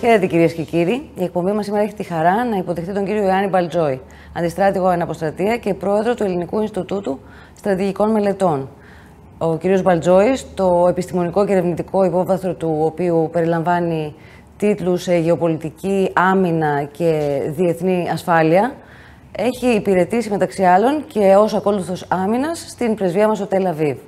Χαίρετε κυρίες και κύριοι. Η εκπομπή μας σήμερα έχει τη χαρά να υποδεχτεί τον κύριο Ιωάννη Μπαλτζόη, αντιστράτηγο εν αποστρατεία και πρόεδρο του Ελληνικού Ινστιτούτου Στρατηγικών Μελετών. Ο κύριος Μπαλτζόης, το επιστημονικό και ερευνητικό υπόβαθρο του οποίου περιλαμβάνει τίτλους σε γεωπολιτική, άμυνα και διεθνή ασφάλεια, έχει υπηρετήσει μεταξύ άλλων και ως ακόλουθος άμυνας στην πρεσβεία μας στο Τελαβίβ.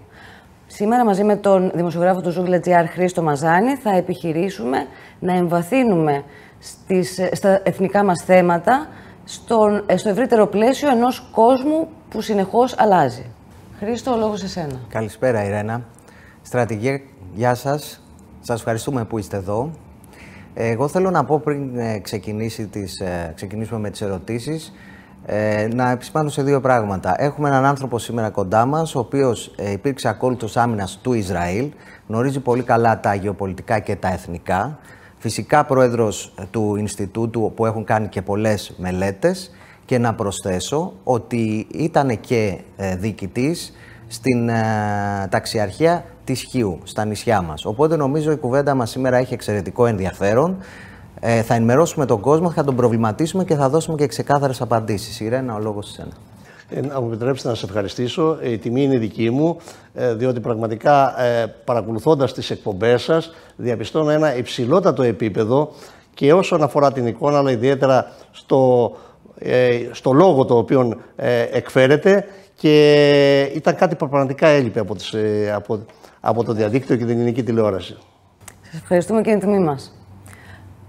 Σήμερα μαζί με τον δημοσιογράφο του Ζούγκλα.gr Χρήστο Μαζάνη θα επιχειρήσουμε να εμβαθύνουμε στις, στα εθνικά μας θέματα στον, στο ευρύτερο πλαίσιο ενός κόσμου που συνεχώς αλλάζει. Χρήστο, ο λόγος σε σένα. Καλησπέρα Ιρένα. Στρατηγέ, γεια σας. Σας ευχαριστούμε που είστε εδώ. Εγώ θέλω να πω πριν ε, ξεκινήσει τις, ε, ξεκινήσουμε με τις ερωτήσεις ε, να επισημάνω σε δύο πράγματα. Έχουμε έναν άνθρωπο σήμερα κοντά μας, ο οποίος ε, υπήρξε ακόλουθος άμυνας του Ισραήλ, γνωρίζει πολύ καλά τα γεωπολιτικά και τα εθνικά. Φυσικά πρόεδρος του Ινστιτούτου που έχουν κάνει και πολλές μελέτες. Και να προσθέσω ότι ήταν και ε, διοικητής στην ε, ταξιαρχία της Χίου, στα νησιά μας. Οπότε νομίζω η κουβέντα μας σήμερα έχει εξαιρετικό ενδιαφέρον. Ε, θα ενημερώσουμε τον κόσμο, θα τον προβληματίσουμε και θα δώσουμε και ξεκάθαρες απαντήσεις. Ιρένα, ο λόγος σε σένα. Ε, να μου επιτρέψετε να σα ευχαριστήσω. Η τιμή είναι δική μου, ε, διότι πραγματικά ε, παρακολουθώντας τις εκπομπές σας, διαπιστώνω ένα υψηλότατο επίπεδο και όσον αφορά την εικόνα, αλλά ιδιαίτερα στο, ε, στο λόγο το οποίο ε, εκφέρεται και ήταν κάτι που πραγματικά έλειπε από, τις, ε, από, από το διαδίκτυο και την ελληνική τηλεόραση. Σας ευχαριστούμε και την τιμή μας.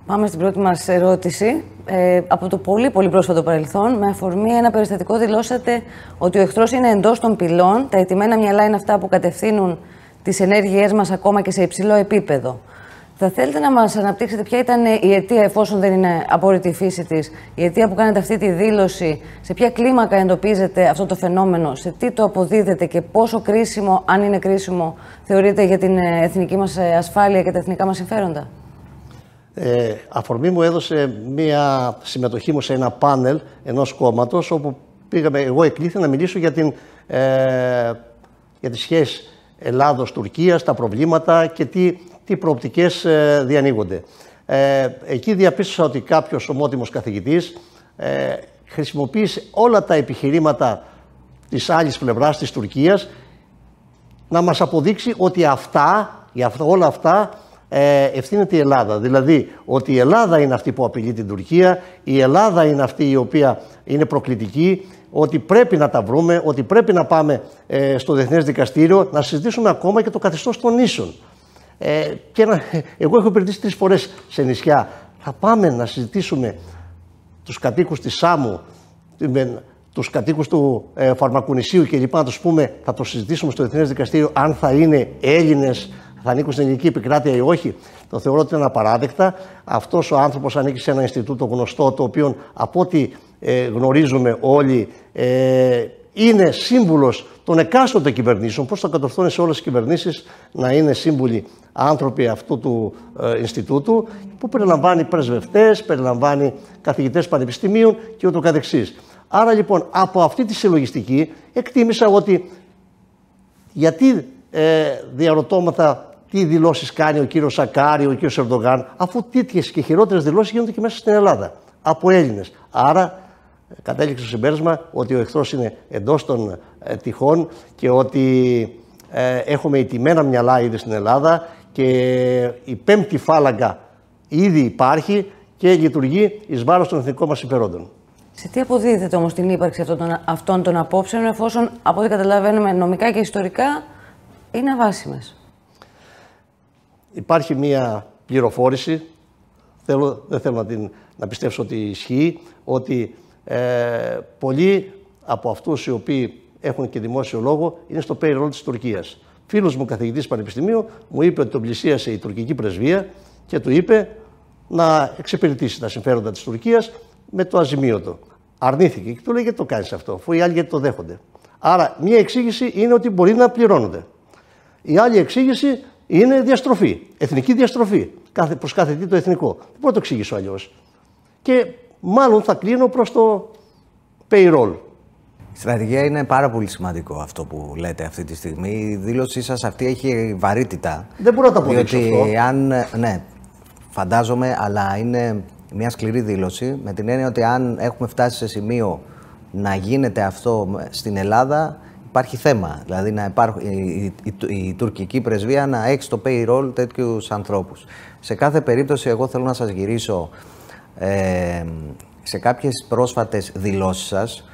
Πάμε στην πρώτη μας ερώτηση. Ε, από το πολύ πολύ πρόσφατο παρελθόν, με αφορμή ένα περιστατικό, δηλώσατε ότι ο εχθρός είναι εντός των πυλών, τα ετοιμένα μυαλά είναι αυτά που κατευθύνουν τις ενέργειές μας ακόμα και σε υψηλό επίπεδο. Θα θέλετε να μας αναπτύξετε ποια ήταν η αιτία, εφόσον δεν είναι απόρριτη η φύση της, η αιτία που κάνετε αυτή τη δήλωση, σε ποια κλίμακα εντοπίζετε αυτό το φαινόμενο, σε τι το αποδίδετε και πόσο κρίσιμο, αν είναι κρίσιμο, θεωρείτε για την εθνική μας ασφάλεια και τα εθνικά μας συμφέροντα; Ε, αφορμή μου έδωσε μία συμμετοχή μου σε ένα πάνελ ενός κόμματος όπου πήγαμε, εγώ εκλήθη να μιλήσω για, την, ε, για τις σχέσεις Ελλάδος-Τουρκίας, τα προβλήματα και τι, τι προοπτικές ε, διανοίγονται. Ε, εκεί διαπίστωσα ότι κάποιος ομότιμος καθηγητής ε, χρησιμοποίησε όλα τα επιχειρήματα της άλλης πλευράς της Τουρκίας να μας αποδείξει ότι αυτά, για αυτά, όλα αυτά ε, ευθύνεται η Ελλάδα. Δηλαδή ότι η Ελλάδα είναι αυτή που απειλεί την Τουρκία, η Ελλάδα είναι αυτή η οποία είναι προκλητική, ότι πρέπει να τα βρούμε, ότι πρέπει να πάμε ε, στο Διεθνές Δικαστήριο να συζητήσουμε ακόμα και το καθεστώς των νήσων. Ε, και να, εγώ έχω υπηρετήσει τρεις φορές σε νησιά. Θα πάμε να συζητήσουμε τους κατοίκους της Σάμου, τους κατοίκους του ε, Φαρμακουνησίου και λοιπά, να τους πούμε, θα το συζητήσουμε στο Διεθνές Δικαστήριο αν θα είναι Έλληνες θα ανήκουν στην ελληνική επικράτεια ή όχι. Το θεωρώ ότι είναι απαράδεκτα. Αυτός ο άνθρωπος ανήκει σε ένα Ινστιτούτο γνωστό, το οποίο από ό,τι ε, γνωρίζουμε όλοι ε, είναι σύμβουλος των εκάστοτε κυβερνήσεων. Πώς θα κατορθώνει σε όλες τις κυβερνήσεις να είναι σύμβουλοι άνθρωποι αυτού του ε, Ινστιτούτου, που περιλαμβάνει πρεσβευτές, περιλαμβάνει καθηγητές πανεπιστημίων και ούτω καθεξής. Άρα λοιπόν από αυτή τη συλλογιστική εκτίμησα ότι γιατί ε, διαρωτώματα τι δηλώσεις κάνει ο κύριος Σακάρη, ο κύριος Ερντογάν, αφού τέτοιε και χειρότερες δηλώσεις γίνονται και μέσα στην Ελλάδα από Έλληνες. Άρα κατέληξε στο συμπέρασμα ότι ο εχθρός είναι εντός των ε, τυχών και ότι ε, έχουμε ηττημένα μυαλά ήδη στην Ελλάδα και η πέμπτη φάλαγγα ήδη υπάρχει και λειτουργεί εις βάρος των εθνικών μας συμφερόντων. Σε τι αποδίδεται όμως την ύπαρξη αυτών των, αυτών των απόψεων, εφόσον από ό,τι καταλαβαίνουμε νομικά και ιστορικά είναι αβάσιμες; Υπάρχει μία πληροφόρηση, θέλω, δεν θέλω να, την, να πιστέψω ότι ισχύει, ότι ε, πολλοί από αυτούς οι οποίοι έχουν και δημόσιο λόγο είναι στο payroll της Τουρκίας. Φίλος μου καθηγητής πανεπιστημίου μου είπε ότι τον πλησίασε η τουρκική πρεσβεία και του είπε να εξυπηρετήσει τα συμφέροντα της Τουρκίας με το αζημίωτο. Αρνήθηκε και του λέει γιατί το κάνεις αυτό, αφού οι άλλοι γιατί το δέχονται. Άρα μία εξήγηση είναι ότι μπορεί να πληρώνονται. Η άλλη εξήγηση είναι διαστροφή. Εθνική διαστροφή. Κάθε, προς κάθε τι το εθνικό. Δεν μπορώ να το εξηγήσω αλλιώς. Και μάλλον θα κλείνω προς το payroll. Η στρατηγία είναι πάρα πολύ σημαντικό αυτό που λέτε αυτή τη στιγμή. Η δήλωσή σας αυτή έχει βαρύτητα. Δεν μπορώ να το αποδείξω αυτό. αν, ναι, φαντάζομαι, αλλά είναι μια σκληρή δήλωση με την έννοια ότι αν έχουμε φτάσει σε σημείο να γίνεται αυτό στην Ελλάδα, υπάρχει θέμα. Δηλαδή να υπάρχει, η, η, τουρκική πρεσβεία να έχει στο payroll τέτοιους ανθρώπους. Σε κάθε περίπτωση, εγώ θέλω να σας γυρίσω ε, σε κάποιες πρόσφατες δηλώσεις σας,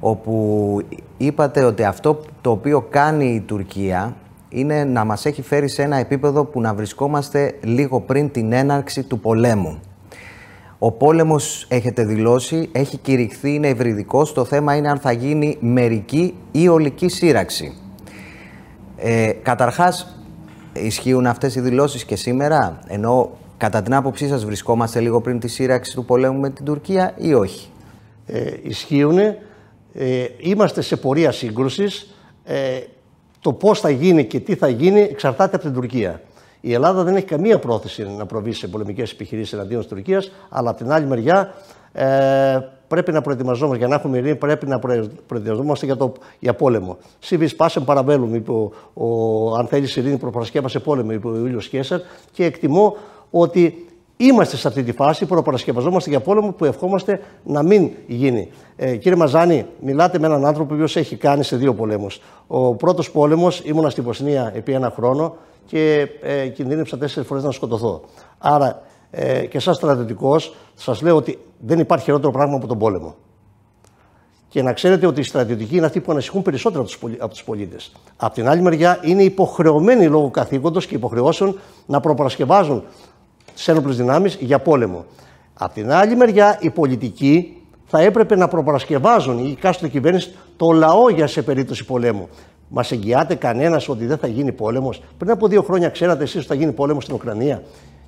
όπου είπατε ότι αυτό το οποίο κάνει η Τουρκία είναι να μας έχει φέρει σε ένα επίπεδο που να βρισκόμαστε λίγο πριν την έναρξη του πολέμου. Ο πόλεμος, έχετε δηλώσει, έχει κηρυχθεί, είναι ευρυδικός. Το θέμα είναι αν θα γίνει μερική ή ολική σύραξη. Ε, καταρχάς, ισχύουν αυτές οι δηλώσεις και σήμερα, ενώ κατά την άποψή σας βρισκόμαστε λίγο πριν τη σύραξη του πολέμου με την Τουρκία ή όχι; Ε, ισχύουν. Ε, είμαστε σε πορεία σύγκρουσης. Ε, το πώς θα γίνει και τι θα γίνει εξαρτάται από την Τουρκία. Η Ελλάδα δεν έχει καμία πρόθεση να προβεί σε πολεμικές επιχειρήσεις εναντίον της Τουρκίας, αλλά από την άλλη μεριά ε, πρέπει να προετοιμαζόμαστε για να έχουμε ειρήνη, πρέπει να προετοιμαζόμαστε για, το, για πόλεμο. Σίβη πάσεμ παραβέλουμε, είπε ο, ο, αν θέλεις ειρήνη, προπαρασκεύασε πόλεμο, είπε ο Ιούλιος Κέσσερ, και εκτιμώ ότι Είμαστε σε αυτή τη φάση, προπαρασκευαζόμαστε για πόλεμο που ευχόμαστε να μην γίνει. Ε, κύριε Μαζάνη, μιλάτε με έναν άνθρωπο που έχει κάνει σε δύο πολέμους. Ο πρώτος πόλεμος ήμουνα στη Βοσνία επί ένα χρόνο και ε, κινδύνεψα τέσσερις φορές να σκοτωθώ. Άρα ε, και σαν στρατιωτικός, σας λέω ότι δεν υπάρχει χειρότερο πράγμα από τον πόλεμο. Και να ξέρετε ότι οι στρατιωτικοί είναι αυτοί που ανασυχούν περισσότερο από τους πολίτες. Απ' την άλλη μεριά, είναι υποχρεωμένοι λόγω καθήκοντος και υποχρεώσεων να προπαρασκευάζουν τις ένοπλες δυνάμεις για πόλεμο. Απ' την άλλη μεριά, οι πολιτικοί θα έπρεπε να προπαρασκευάζουν η κάστοτε κυβέρνηση το λαό για σε περίπτωση πολέμου. Μας εγγυάται κανένας ότι δεν θα γίνει πόλεμος; Πριν από δύο χρόνια ξέρατε εσείς ότι θα γίνει πόλεμος στην Ουκρανία.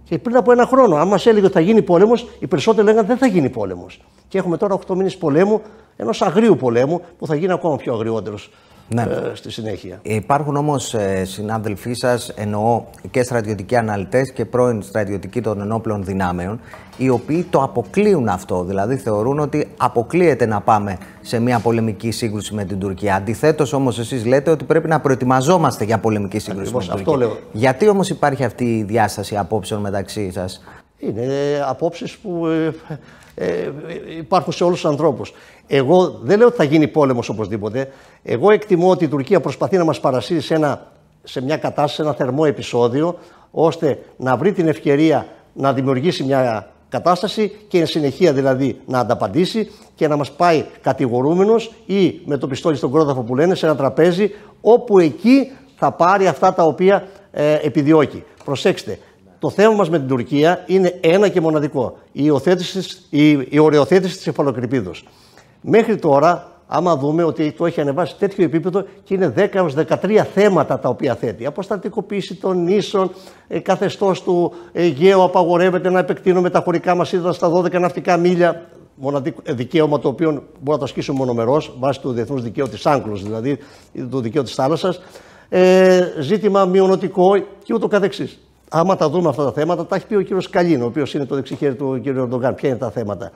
Και πριν από ένα χρόνο, αν μας έλεγε ότι θα γίνει πόλεμος, οι περισσότεροι λέγανε δεν θα γίνει πόλεμος. Και έχουμε τώρα 8 μήνες πολέμου, ενός αγρίου πολέμου, που θα γίνει ακόμα πιο αγριότερος ναι. ε, στη συνέχεια. Υπάρχουν όμως ε, συνάδελφοί σας, εννοώ και στρατιωτικοί αναλυτές και πρώην στρατιωτικοί των ενόπλων δυνάμεων, οι οποίοι το αποκλείουν αυτό. Δηλαδή θεωρούν ότι αποκλείεται να πάμε σε μια πολεμική σύγκρουση με την Τουρκία. Αντιθέτως, όμως, εσείς λέτε ότι πρέπει να προετοιμαζόμαστε για πολεμική σύγκρουση με την αυτό Τουρκία. Λέω. Γιατί όμως υπάρχει αυτή η διάσταση απόψεων μεταξύ σας; Είναι απόψεις που ε, ε, υπάρχουν σε όλους τους ανθρώπους. Εγώ δεν λέω ότι θα γίνει πόλεμος οπωσδήποτε. Εγώ εκτιμώ ότι η Τουρκία προσπαθεί να μας παρασύρει σε, ένα, σε μια κατάσταση, σε ένα θερμό επεισόδιο, ώστε να βρει την ευκαιρία να δημιουργήσει μια κατάσταση και εν συνεχεία δηλαδή να ανταπαντήσει και να μας πάει κατηγορούμενος ή με το πιστόλι στον κρόταφο που λένε σε ένα τραπέζι όπου εκεί θα πάρει αυτά τα οποία ε, επιδιώκει. Προσέξτε, το θέμα μας με την Τουρκία είναι ένα και μοναδικό. Η, η, η οριοθέτηση της εφαλοκρηπίδος. Μέχρι τώρα, άμα δούμε ότι το έχει ανεβάσει τέτοιο επίπεδο και είναι 10 έως 13 θέματα τα οποία θέτει. Αποστατικοποίηση των νήσων, ε, καθεστώς του Αιγαίου απαγορεύεται να επεκτείνουμε τα χωρικά μας ύδατα στα 12 ναυτικά μίλια. Μοναδικό ε, δικαίωμα το οποίο μπορεί να το ασκήσουμε μονομερός βάσει του διεθνούς δικαίου της Άγγλου, δηλαδή του δικαίου της θάλασσας. Ε, ζήτημα μειονοτικό και ούτω καθεξής άμα τα δούμε αυτά τα θέματα, τα έχει πει ο κύριος Καλίν, ο οποίος είναι το δεξιχέρι του κ. Ερντογάν. Ποια είναι τα θέματα;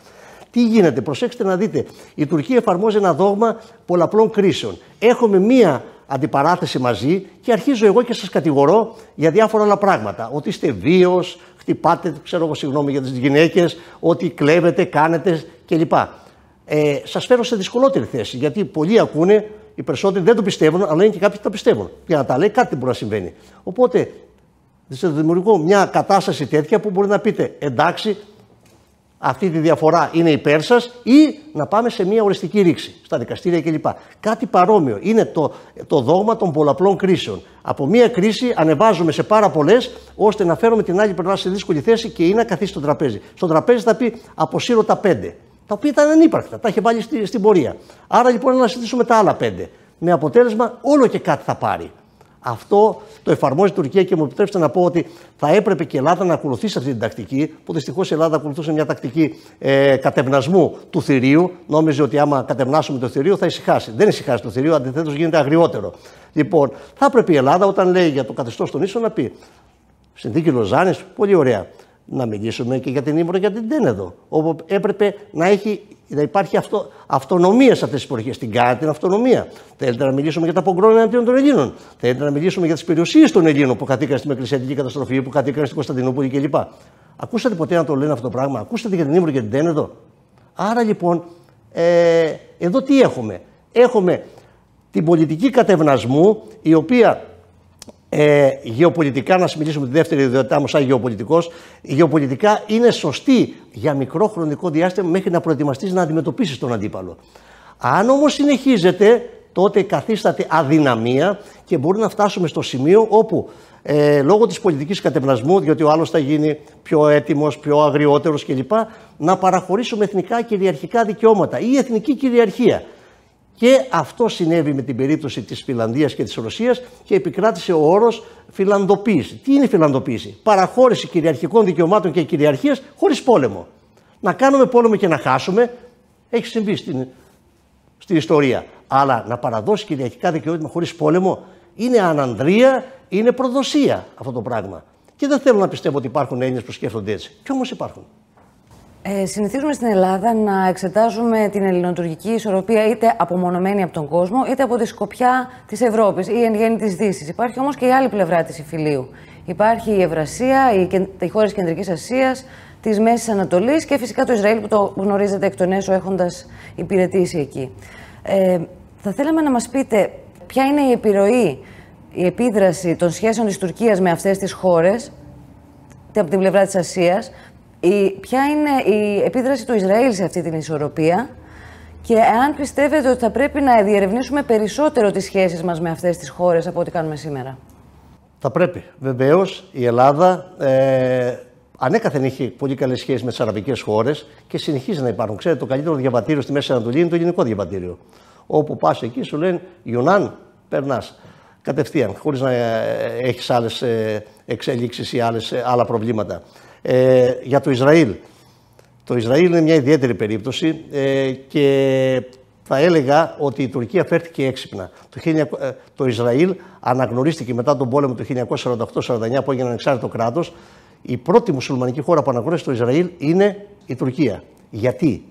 Τι γίνεται, προσέξτε να δείτε. Η Τουρκία εφαρμόζει ένα δόγμα πολλαπλών κρίσεων. Έχουμε μία αντιπαράθεση μαζί και αρχίζω εγώ και σας κατηγορώ για διάφορα άλλα πράγματα. Ότι είστε βίαιο, χτυπάτε, ξέρω εγώ, συγγνώμη για τις γυναίκες, ότι κλέβετε, κάνετε κλπ. Ε, σας φέρω σε δυσκολότερη θέση γιατί πολλοί ακούνε, οι περισσότεροι δεν το πιστεύουν, αλλά είναι και κάποιοι που το πιστεύουν. Για να τα λέει, κάτι μπορεί να συμβαίνει. Οπότε σας δημιουργώ μια κατάσταση τέτοια που μπορεί να πείτε εντάξει, αυτή τη διαφορά είναι υπέρ σας ή να πάμε σε μια οριστική ρήξη στα δικαστήρια κλπ. Κάτι παρόμοιο είναι το, το δόγμα των πολλαπλών κρίσεων. Από μια κρίση ανεβάζουμε σε πάρα πολλές ώστε να φέρουμε την άλλη πλευρά σε δύσκολη θέση και είναι να καθίσει στο τραπέζι. Στο τραπέζι θα πει αποσύρω τα πέντε. Τα οποία ήταν ανύπαρκτα, τα είχε βάλει στη, στην πορεία. Άρα λοιπόν να συζητήσουμε τα άλλα πέντε. Με αποτέλεσμα όλο και κάτι θα πάρει. Αυτό το εφαρμόζει η Τουρκία και μου επιτρέψτε να πω ότι θα έπρεπε και η Ελλάδα να ακολουθήσει αυτή την τακτική, που δυστυχώς η Ελλάδα ακολουθούσε μια τακτική ε, κατευνασμού του θηρίου. Νόμιζε ότι άμα κατευνάσουμε το θηρίο θα ησυχάσει. Δεν ησυχάσει το θηρίο, αντιθέτως γίνεται αγριότερο. Λοιπόν, θα έπρεπε η Ελλάδα όταν λέει για το καθεστώς των ίσων να πει Συνθήκη Λωζάνης, πολύ ωραία να μιλήσουμε και για την Ίμβρο και την Τένεδο, όπου έπρεπε να, έχει, να υπάρχει αυτό, αυτονομία σε αυτές τις περιοχές. Την κάνετε την αυτονομία. Θέλετε να μιλήσουμε για τα πογκρόνια εναντίον των Ελλήνων. Θέλετε να μιλήσουμε για τις περιουσίες των Ελλήνων που κατοίκαν στην Εκκλησιατική καταστροφή, που κατοίκαν στην Κωνσταντινούπολη κλπ. Ακούσατε ποτέ να το λένε αυτό το πράγμα; Ακούσατε για την Ήμβρο και την Τένεδο. Άρα λοιπόν, ε, εδώ τι έχουμε; Έχουμε την πολιτική κατευνασμού, η οποία ε, γεωπολιτικά, να μιλήσουμε τη δεύτερη ιδιότητά μου σαν γεωπολιτικός, γεωπολιτικά είναι σωστή για μικρό χρονικό διάστημα μέχρι να προετοιμαστείς να αντιμετωπίσεις τον αντίπαλο. Αν όμως συνεχίζεται, τότε καθίσταται αδυναμία και μπορεί να φτάσουμε στο σημείο όπου ε, λόγω της πολιτικής κατευνασμού, διότι ο άλλος θα γίνει πιο έτοιμος, πιο αγριότερος κλπ, να παραχωρήσουμε εθνικά κυριαρχικά δικαιώματα ή εθνική κυριαρχία. Και αυτό συνέβη με την περίπτωση της Φιλανδίας και της Ρωσίας και επικράτησε ο όρος φιλανδοποίηση. Τι είναι φιλανδοποίηση; Παραχώρηση κυριαρχικών δικαιωμάτων και κυριαρχίας χωρίς πόλεμο. Να κάνουμε πόλεμο και να χάσουμε έχει συμβεί στην, στην ιστορία. Αλλά να παραδώσει κυριαρχικά δικαιώματα χωρίς πόλεμο είναι ανανδρία, είναι προδοσία αυτό το πράγμα. Και δεν θέλω να πιστεύω ότι υπάρχουν Έλληνε που σκέφτονται έτσι. Κι όμως υπάρχουν. Ε, συνηθίζουμε στην Ελλάδα να εξετάζουμε την ελληνοτουρκική ισορροπία είτε απομονωμένη από τον κόσμο, είτε από τη σκοπιά της Ευρώπης ή εν γέννη της Δύσης. Υπάρχει όμως και η άλλη πλευρά της υφηλίου. Υπάρχει η Ευρασία, οι, οι χώρες Κεντρικής Ασίας, της Μέσης Ανατολής και φυσικά το Ισραήλ που το γνωρίζετε εκ των έσω έχοντας υπηρετήσει εκεί. Ε, θα θέλαμε να μας πείτε ποια είναι η επιρροή, η επίδραση των σχέσεων της Τουρκίας με αυτές τις χώρες, από την πλευρά της Ασίας, η, ποια είναι η επίδραση του Ισραήλ σε αυτή την ισορροπία; Και αν πιστεύετε ότι θα πρέπει να διερευνήσουμε περισσότερο τις σχέσεις μας με αυτές τις χώρες από ό,τι κάνουμε σήμερα; Θα πρέπει. Βεβαίως η Ελλάδα ε, ανέκαθεν είχε πολύ καλές σχέσεις με τις αραβικές χώρες και συνεχίζει να υπάρχουν. Ξέρετε, το καλύτερο διαβατήριο στη Μέση Ανατολή είναι το ελληνικό διαβατήριο. Όπου πας εκεί σου λένε Ιουνάν, περνάς κατευθείαν, χωρίς να ε, έχεις άλλες εξελίξεις ή άλλες, ε, άλλα προβλήματα. Ε, για το Ισραήλ. Το Ισραήλ είναι μια ιδιαίτερη περίπτωση ε, και θα έλεγα ότι η Τουρκία φέρθηκε έξυπνα. Το, ε, το Ισραήλ αναγνωρίστηκε μετά τον πόλεμο του 1948-49 που έγινε ανεξάρτητο κράτος. Η πρώτη μουσουλμανική χώρα που αναγνώρισε το Ισραήλ είναι η Τουρκία. Γιατί,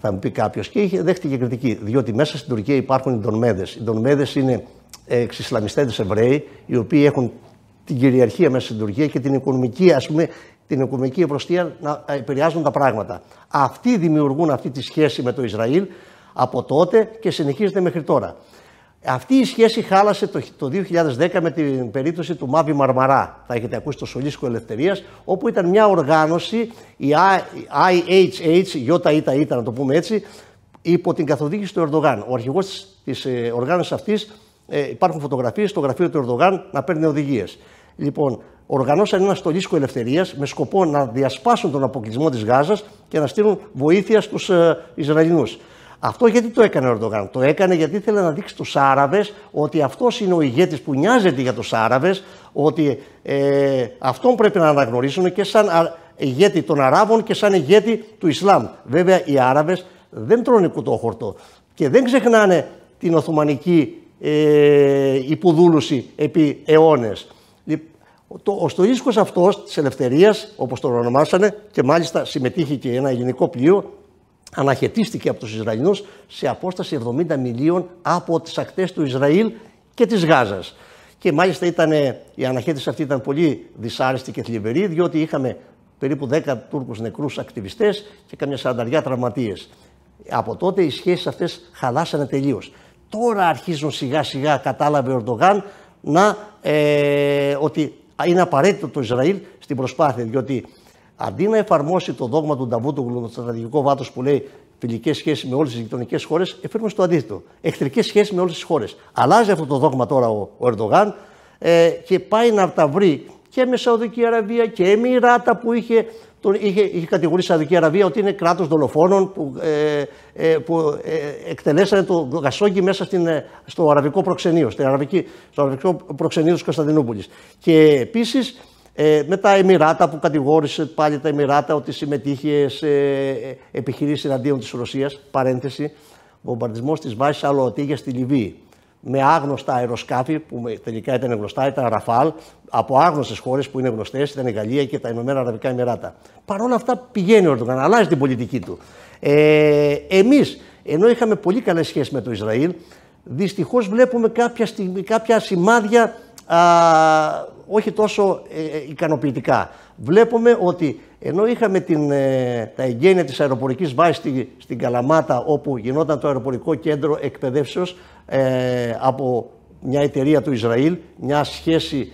θα μου πει κάποιος, και είχε, δέχτηκε κριτική. Διότι μέσα στην Τουρκία υπάρχουν οι Ντονμέδες. Οι Ντονμέδες είναι εξισλαμιστέ Εβραίοι, οι οποίοι έχουν την κυριαρχία μέσα στην Τουρκία και την οικονομική, ας πούμε, την οικονομική ευρωστία να επηρεάζουν τα πράγματα. Αυτοί δημιουργούν αυτή τη σχέση με το Ισραήλ από τότε και συνεχίζεται μέχρι τώρα. Αυτή η σχέση χάλασε το, το 2010 με την περίπτωση του Μάβη Μαρμαρά. Θα έχετε ακούσει το Σολίσκο Ελευθερίας, όπου ήταν μια οργάνωση, η IHH, ΙΤΑ να το πούμε έτσι, υπό την καθοδήγηση του Ερντογάν. Ο αρχηγός της ε, οργάνωσης αυτής, ε, υπάρχουν φωτογραφίες στο γραφείο του Ερντογάν να παίρνει οδηγίες. Λοιπόν, οργανώσαν ένα στολίσκο ελευθερίας με σκοπό να διασπάσουν τον αποκλεισμό της Γάζας και να στείλουν βοήθεια στους ε, Ισραηλινούς. Αυτό γιατί το έκανε ο Ερντογάν; Το έκανε γιατί ήθελε να δείξει στους Άραβες ότι αυτός είναι ο ηγέτης που νοιάζεται για τους Άραβες, ότι ε, αυτόν πρέπει να αναγνωρίσουν και σαν ηγέτη των Αράβων και σαν ηγέτη του Ισλάμ. Βέβαια οι Άραβες δεν τρώνε κουτόχορτο και δεν ξεχνάνε την Οθωμανική ε, υποδούλωση επί αιώνες. Το, ο στοίσκος αυτός της ελευθερίας, όπως το ονομάσανε, και μάλιστα συμμετείχε και ένα ελληνικό πλοίο, αναχαιτίστηκε από τους Ισραηλινούς σε απόσταση 70 μιλίων από τις ακτές του Ισραήλ και της Γάζας. Και μάλιστα ήταν, η αναχέτηση αυτή ήταν πολύ δυσάρεστη και θλιβερή, διότι είχαμε περίπου 10 Τούρκους νεκρούς ακτιβιστές και καμιά σαρανταριά τραυματίες. Από τότε οι σχέσεις αυτές χαλάσανε τελείως. Τώρα αρχίζουν σιγά σιγά, κατάλαβε ο Ερντογάν, να, ε, ότι είναι απαραίτητο το Ισραήλ στην προσπάθεια. Διότι αντί να εφαρμόσει το δόγμα του Νταβούτογλου, το στρατηγικό βάθος που λέει φιλικές σχέσεις με όλες τις γειτονικές χώρες, εφέρουμε στο αντίθετο. Εχθρικές σχέσεις με όλες τις χώρες. Αλλάζει αυτό το δόγμα τώρα ο, ο Ερντογάν ε, και πάει να τα βρει και με Σαουδική Αραβία και Εμμυράτα που είχε τον είχε, είχε κατηγορήσει η Σαουδική Αραβία ότι είναι κράτος δολοφόνων που, ε, ε, που ε, εκτελέσανε το γασόγγι μέσα στην, ε, στο αραβικό προξενείο, στο αραβικό, στο αραβικό προξενείο της Κωνσταντινούπολης. Και επίσης ε, με τα Εμμυράτα που κατηγόρησε πάλι τα Εμμυράτα ότι συμμετείχε σε επιχειρήσεις εναντίον της Ρωσίας, παρένθεση, βομβαρδισμός της βάσης Αλοοτήγια στη Λιβύη με άγνωστα αεροσκάφη που τελικά ήταν γνωστά, ήταν Ραφάλ, από άγνωστες χώρες που είναι γνωστές, ήταν η Γαλλία και τα Ηνωμένα Αραβικά Εμμυράτα. Παρ' όλα αυτά πηγαίνει ο Ερντογάν, αλλάζει την πολιτική του. Ε, Εμείς, ενώ είχαμε πολύ καλές σχέσεις με το Ισραήλ, δυστυχώς βλέπουμε κάποια, κάποια σημάδια α, όχι τόσο ε, ικανοποιητικά. Βλέπουμε ότι Ενώ είχαμε την, ε, τα εγγένεια της αεροπορικής βάσης στη, στην Καλαμάτα, όπου γινόταν το αεροπορικό κέντρο εκπαιδεύσεως ε, από μια εταιρεία του Ισραήλ, μια σχέση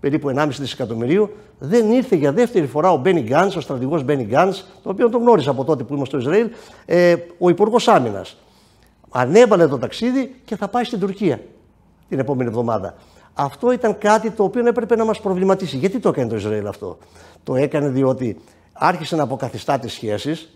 περίπου 1,5 δισεκατομμυρίου, δεν ήρθε για δεύτερη φορά ο Μπένι Γκάν, ο στρατηγός Μπένι Γκάν, το οποίο τον γνώρισα από τότε που ήμουν στο Ισραήλ, ε, ο Υπουργός Άμυνας. Ανέβαλε το ταξίδι και θα πάει στην Τουρκία την επόμενη εβδομάδα. Αυτό ήταν κάτι το οποίο έπρεπε να μας προβληματίσει. Γιατί το έκανε το Ισραήλ αυτό; Το έκανε διότι άρχισε να αποκαθιστά τις σχέσεις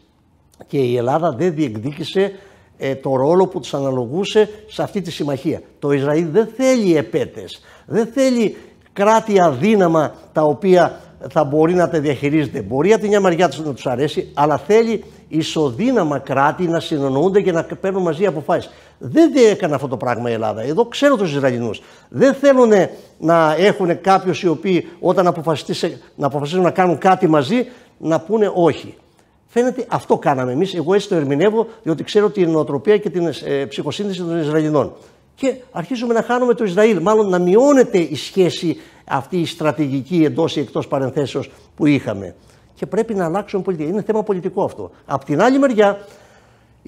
και η Ελλάδα δεν διεκδίκησε ε, το ρόλο που τους αναλογούσε σε αυτή τη συμμαχία. Το Ισραήλ δεν θέλει επέτες, δεν θέλει κράτη αδύναμα τα οποία θα μπορεί να τα διαχειρίζεται. Μπορεί από τη μια μεριά του να τους αρέσει, αλλά θέλει ισοδύναμα κράτη να συνεννοούνται και να παίρνουν μαζί αποφάσεις. Δεν έκανε αυτό το πράγμα η Ελλάδα. Εδώ ξέρω τους Ισραηλινούς. Δεν θέλουν να έχουν κάποιου οι οποίοι όταν να αποφασίσουν να κάνουν κάτι μαζί να πούνε όχι. Φαίνεται αυτό κάναμε εμείς. Εγώ έτσι το ερμηνεύω, διότι ξέρω την νοοτροπία και την ε, ψυχοσύνθεση των Ισραηλινών και αρχίζουμε να χάνουμε το Ισραήλ. Μάλλον να μειώνεται η σχέση αυτή η στρατηγική εντός ή εκτός παρενθέσεως που είχαμε. Και πρέπει να αλλάξουμε πολιτική. Είναι θέμα πολιτικό αυτό. Απ' την άλλη μεριά,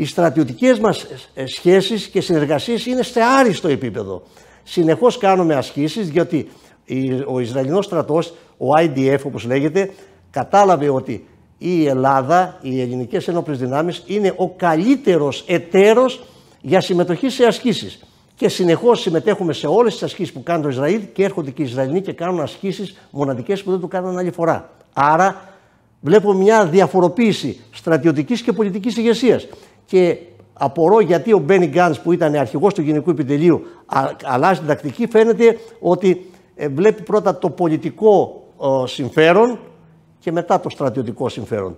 οι στρατιωτικές μας ε, σχέσεις και συνεργασίες είναι σε άριστο επίπεδο. Συνεχώς κάνουμε ασκήσεις, διότι ο Ισραηλινός στρατός, ο IDF όπως λέγεται, κατάλαβε ότι η Ελλάδα, οι ελληνικές ενόπλες δυνάμεις είναι ο καλύτερος εταίρος για συμμετοχή σε ασκήσεις και συνεχώς συμμετέχουμε σε όλες τις ασκήσεις που κάνει το Ισραήλ και έρχονται και οι Ισραηλοί και κάνουν ασκήσεις μοναδικές που δεν το κάνουν άλλη φορά. Άρα βλέπω μια διαφοροποίηση στρατιωτικής και πολιτικής ηγεσίας. Και απορώ γιατί ο Μπένι Γκάν που ήταν αρχηγός του Γενικού Επιτελείου αλλάζει την τακτική. Φαίνεται ότι ε, βλέπει πρώτα το πολιτικό συμφέρον και μετά το στρατιωτικό συμφέρον.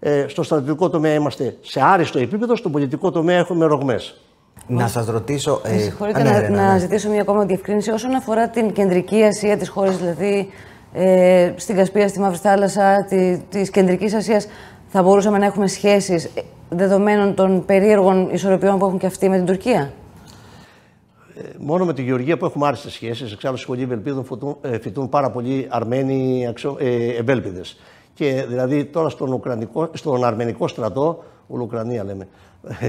Ε, στο στρατιωτικό τομέα είμαστε σε άριστο επίπεδο, στο πολιτικό τομέα έχουμε ρογμές. Να σας ρωτήσω. Ε, συγχωρείτε να, να ζητήσω μια ακόμα διευκρίνηση όσον αφορά την κεντρική Ασία, τι χώρε δηλαδή ε, στην Κασπία, στη Μαύρη Θάλασσα, της κεντρικής Ασίας, θα μπορούσαμε να έχουμε σχέσεις ε, δεδομένων των περίεργων ισορροπιών που έχουν και αυτοί με την Τουρκία; Ε, μόνο με τη Γεωργία που έχουμε άριστες σχέσεις. Εξάλλου, στη σχολή Ευελπίδων φουτούν, ε, φοιτούν πάρα πολλοί Αρμένοι ε, ευέλπιδες. Και δηλαδή τώρα στον, Ουκρανικό, στον Αρμενικό στρατό, Ουκρανία λέμε,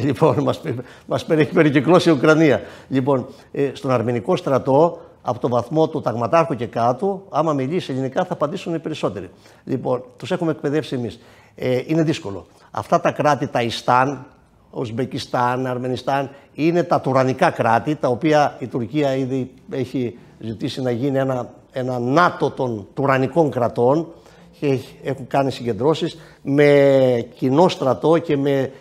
λοιπόν, μας, μας έχει περικυκλώσει η Ουκρανία. Λοιπόν, ε, στον αρμενικό στρατό, από το βαθμό του ταγματάρχου και κάτω, άμα μιλήσει ελληνικά θα απαντήσουν οι περισσότεροι. Λοιπόν, τους έχουμε εκπαιδεύσει εμείς. Ε, είναι δύσκολο. Αυτά τα κράτη, τα Ιστάν, Ουσμπεκιστάν, Αρμενιστάν, είναι τα τουρανικά κράτη, τα οποία η Τουρκία ήδη έχει ζητήσει να γίνει ένα, ένα νάτο των τουρανικών κρατών και έχουν κάνει συγκεντρώσεις με κοινό στρατό και με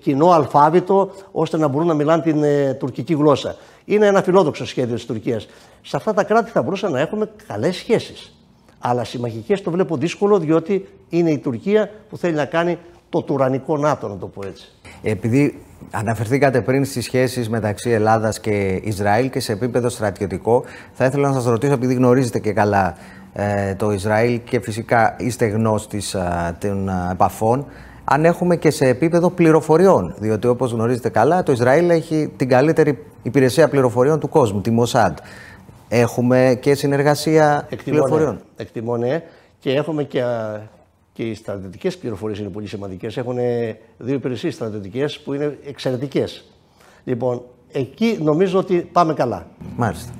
κοινό αλφάβητο ώστε να μπορούν να μιλάνε την ε, τουρκική γλώσσα. Είναι ένα φιλόδοξο σχέδιο της Τουρκίας. Σε αυτά τα κράτη θα μπορούσαμε να έχουμε καλές σχέσεις. Αλλά συμμαχικές το βλέπω δύσκολο διότι είναι η Τουρκία που θέλει να κάνει το τουρανικό ΝΑΤΟ, να το πω έτσι. Επειδή αναφερθήκατε πριν στις σχέσεις μεταξύ Ελλάδας και Ισραήλ και σε επίπεδο στρατιωτικό, θα ήθελα να σας ρωτήσω, επειδή γνωρίζετε και καλά ε, το Ισραήλ και φυσικά είστε γνώστης ε, των ε, επαφών, αν έχουμε και σε επίπεδο πληροφοριών. Διότι όπως γνωρίζετε καλά, το Ισραήλ έχει την καλύτερη υπηρεσία πληροφοριών του κόσμου, τη Mossad. Έχουμε και συνεργασία Εκτιμώ, πληροφοριών. Ναι. Εκτιμώ, ναι. Και έχουμε και, και οι στρατιωτικές πληροφορίες είναι πολύ σημαντικές. Έχουν δύο υπηρεσίες στρατιωτικές που είναι εξαιρετικές. Λοιπόν, εκεί νομίζω ότι πάμε καλά. Μάλιστα.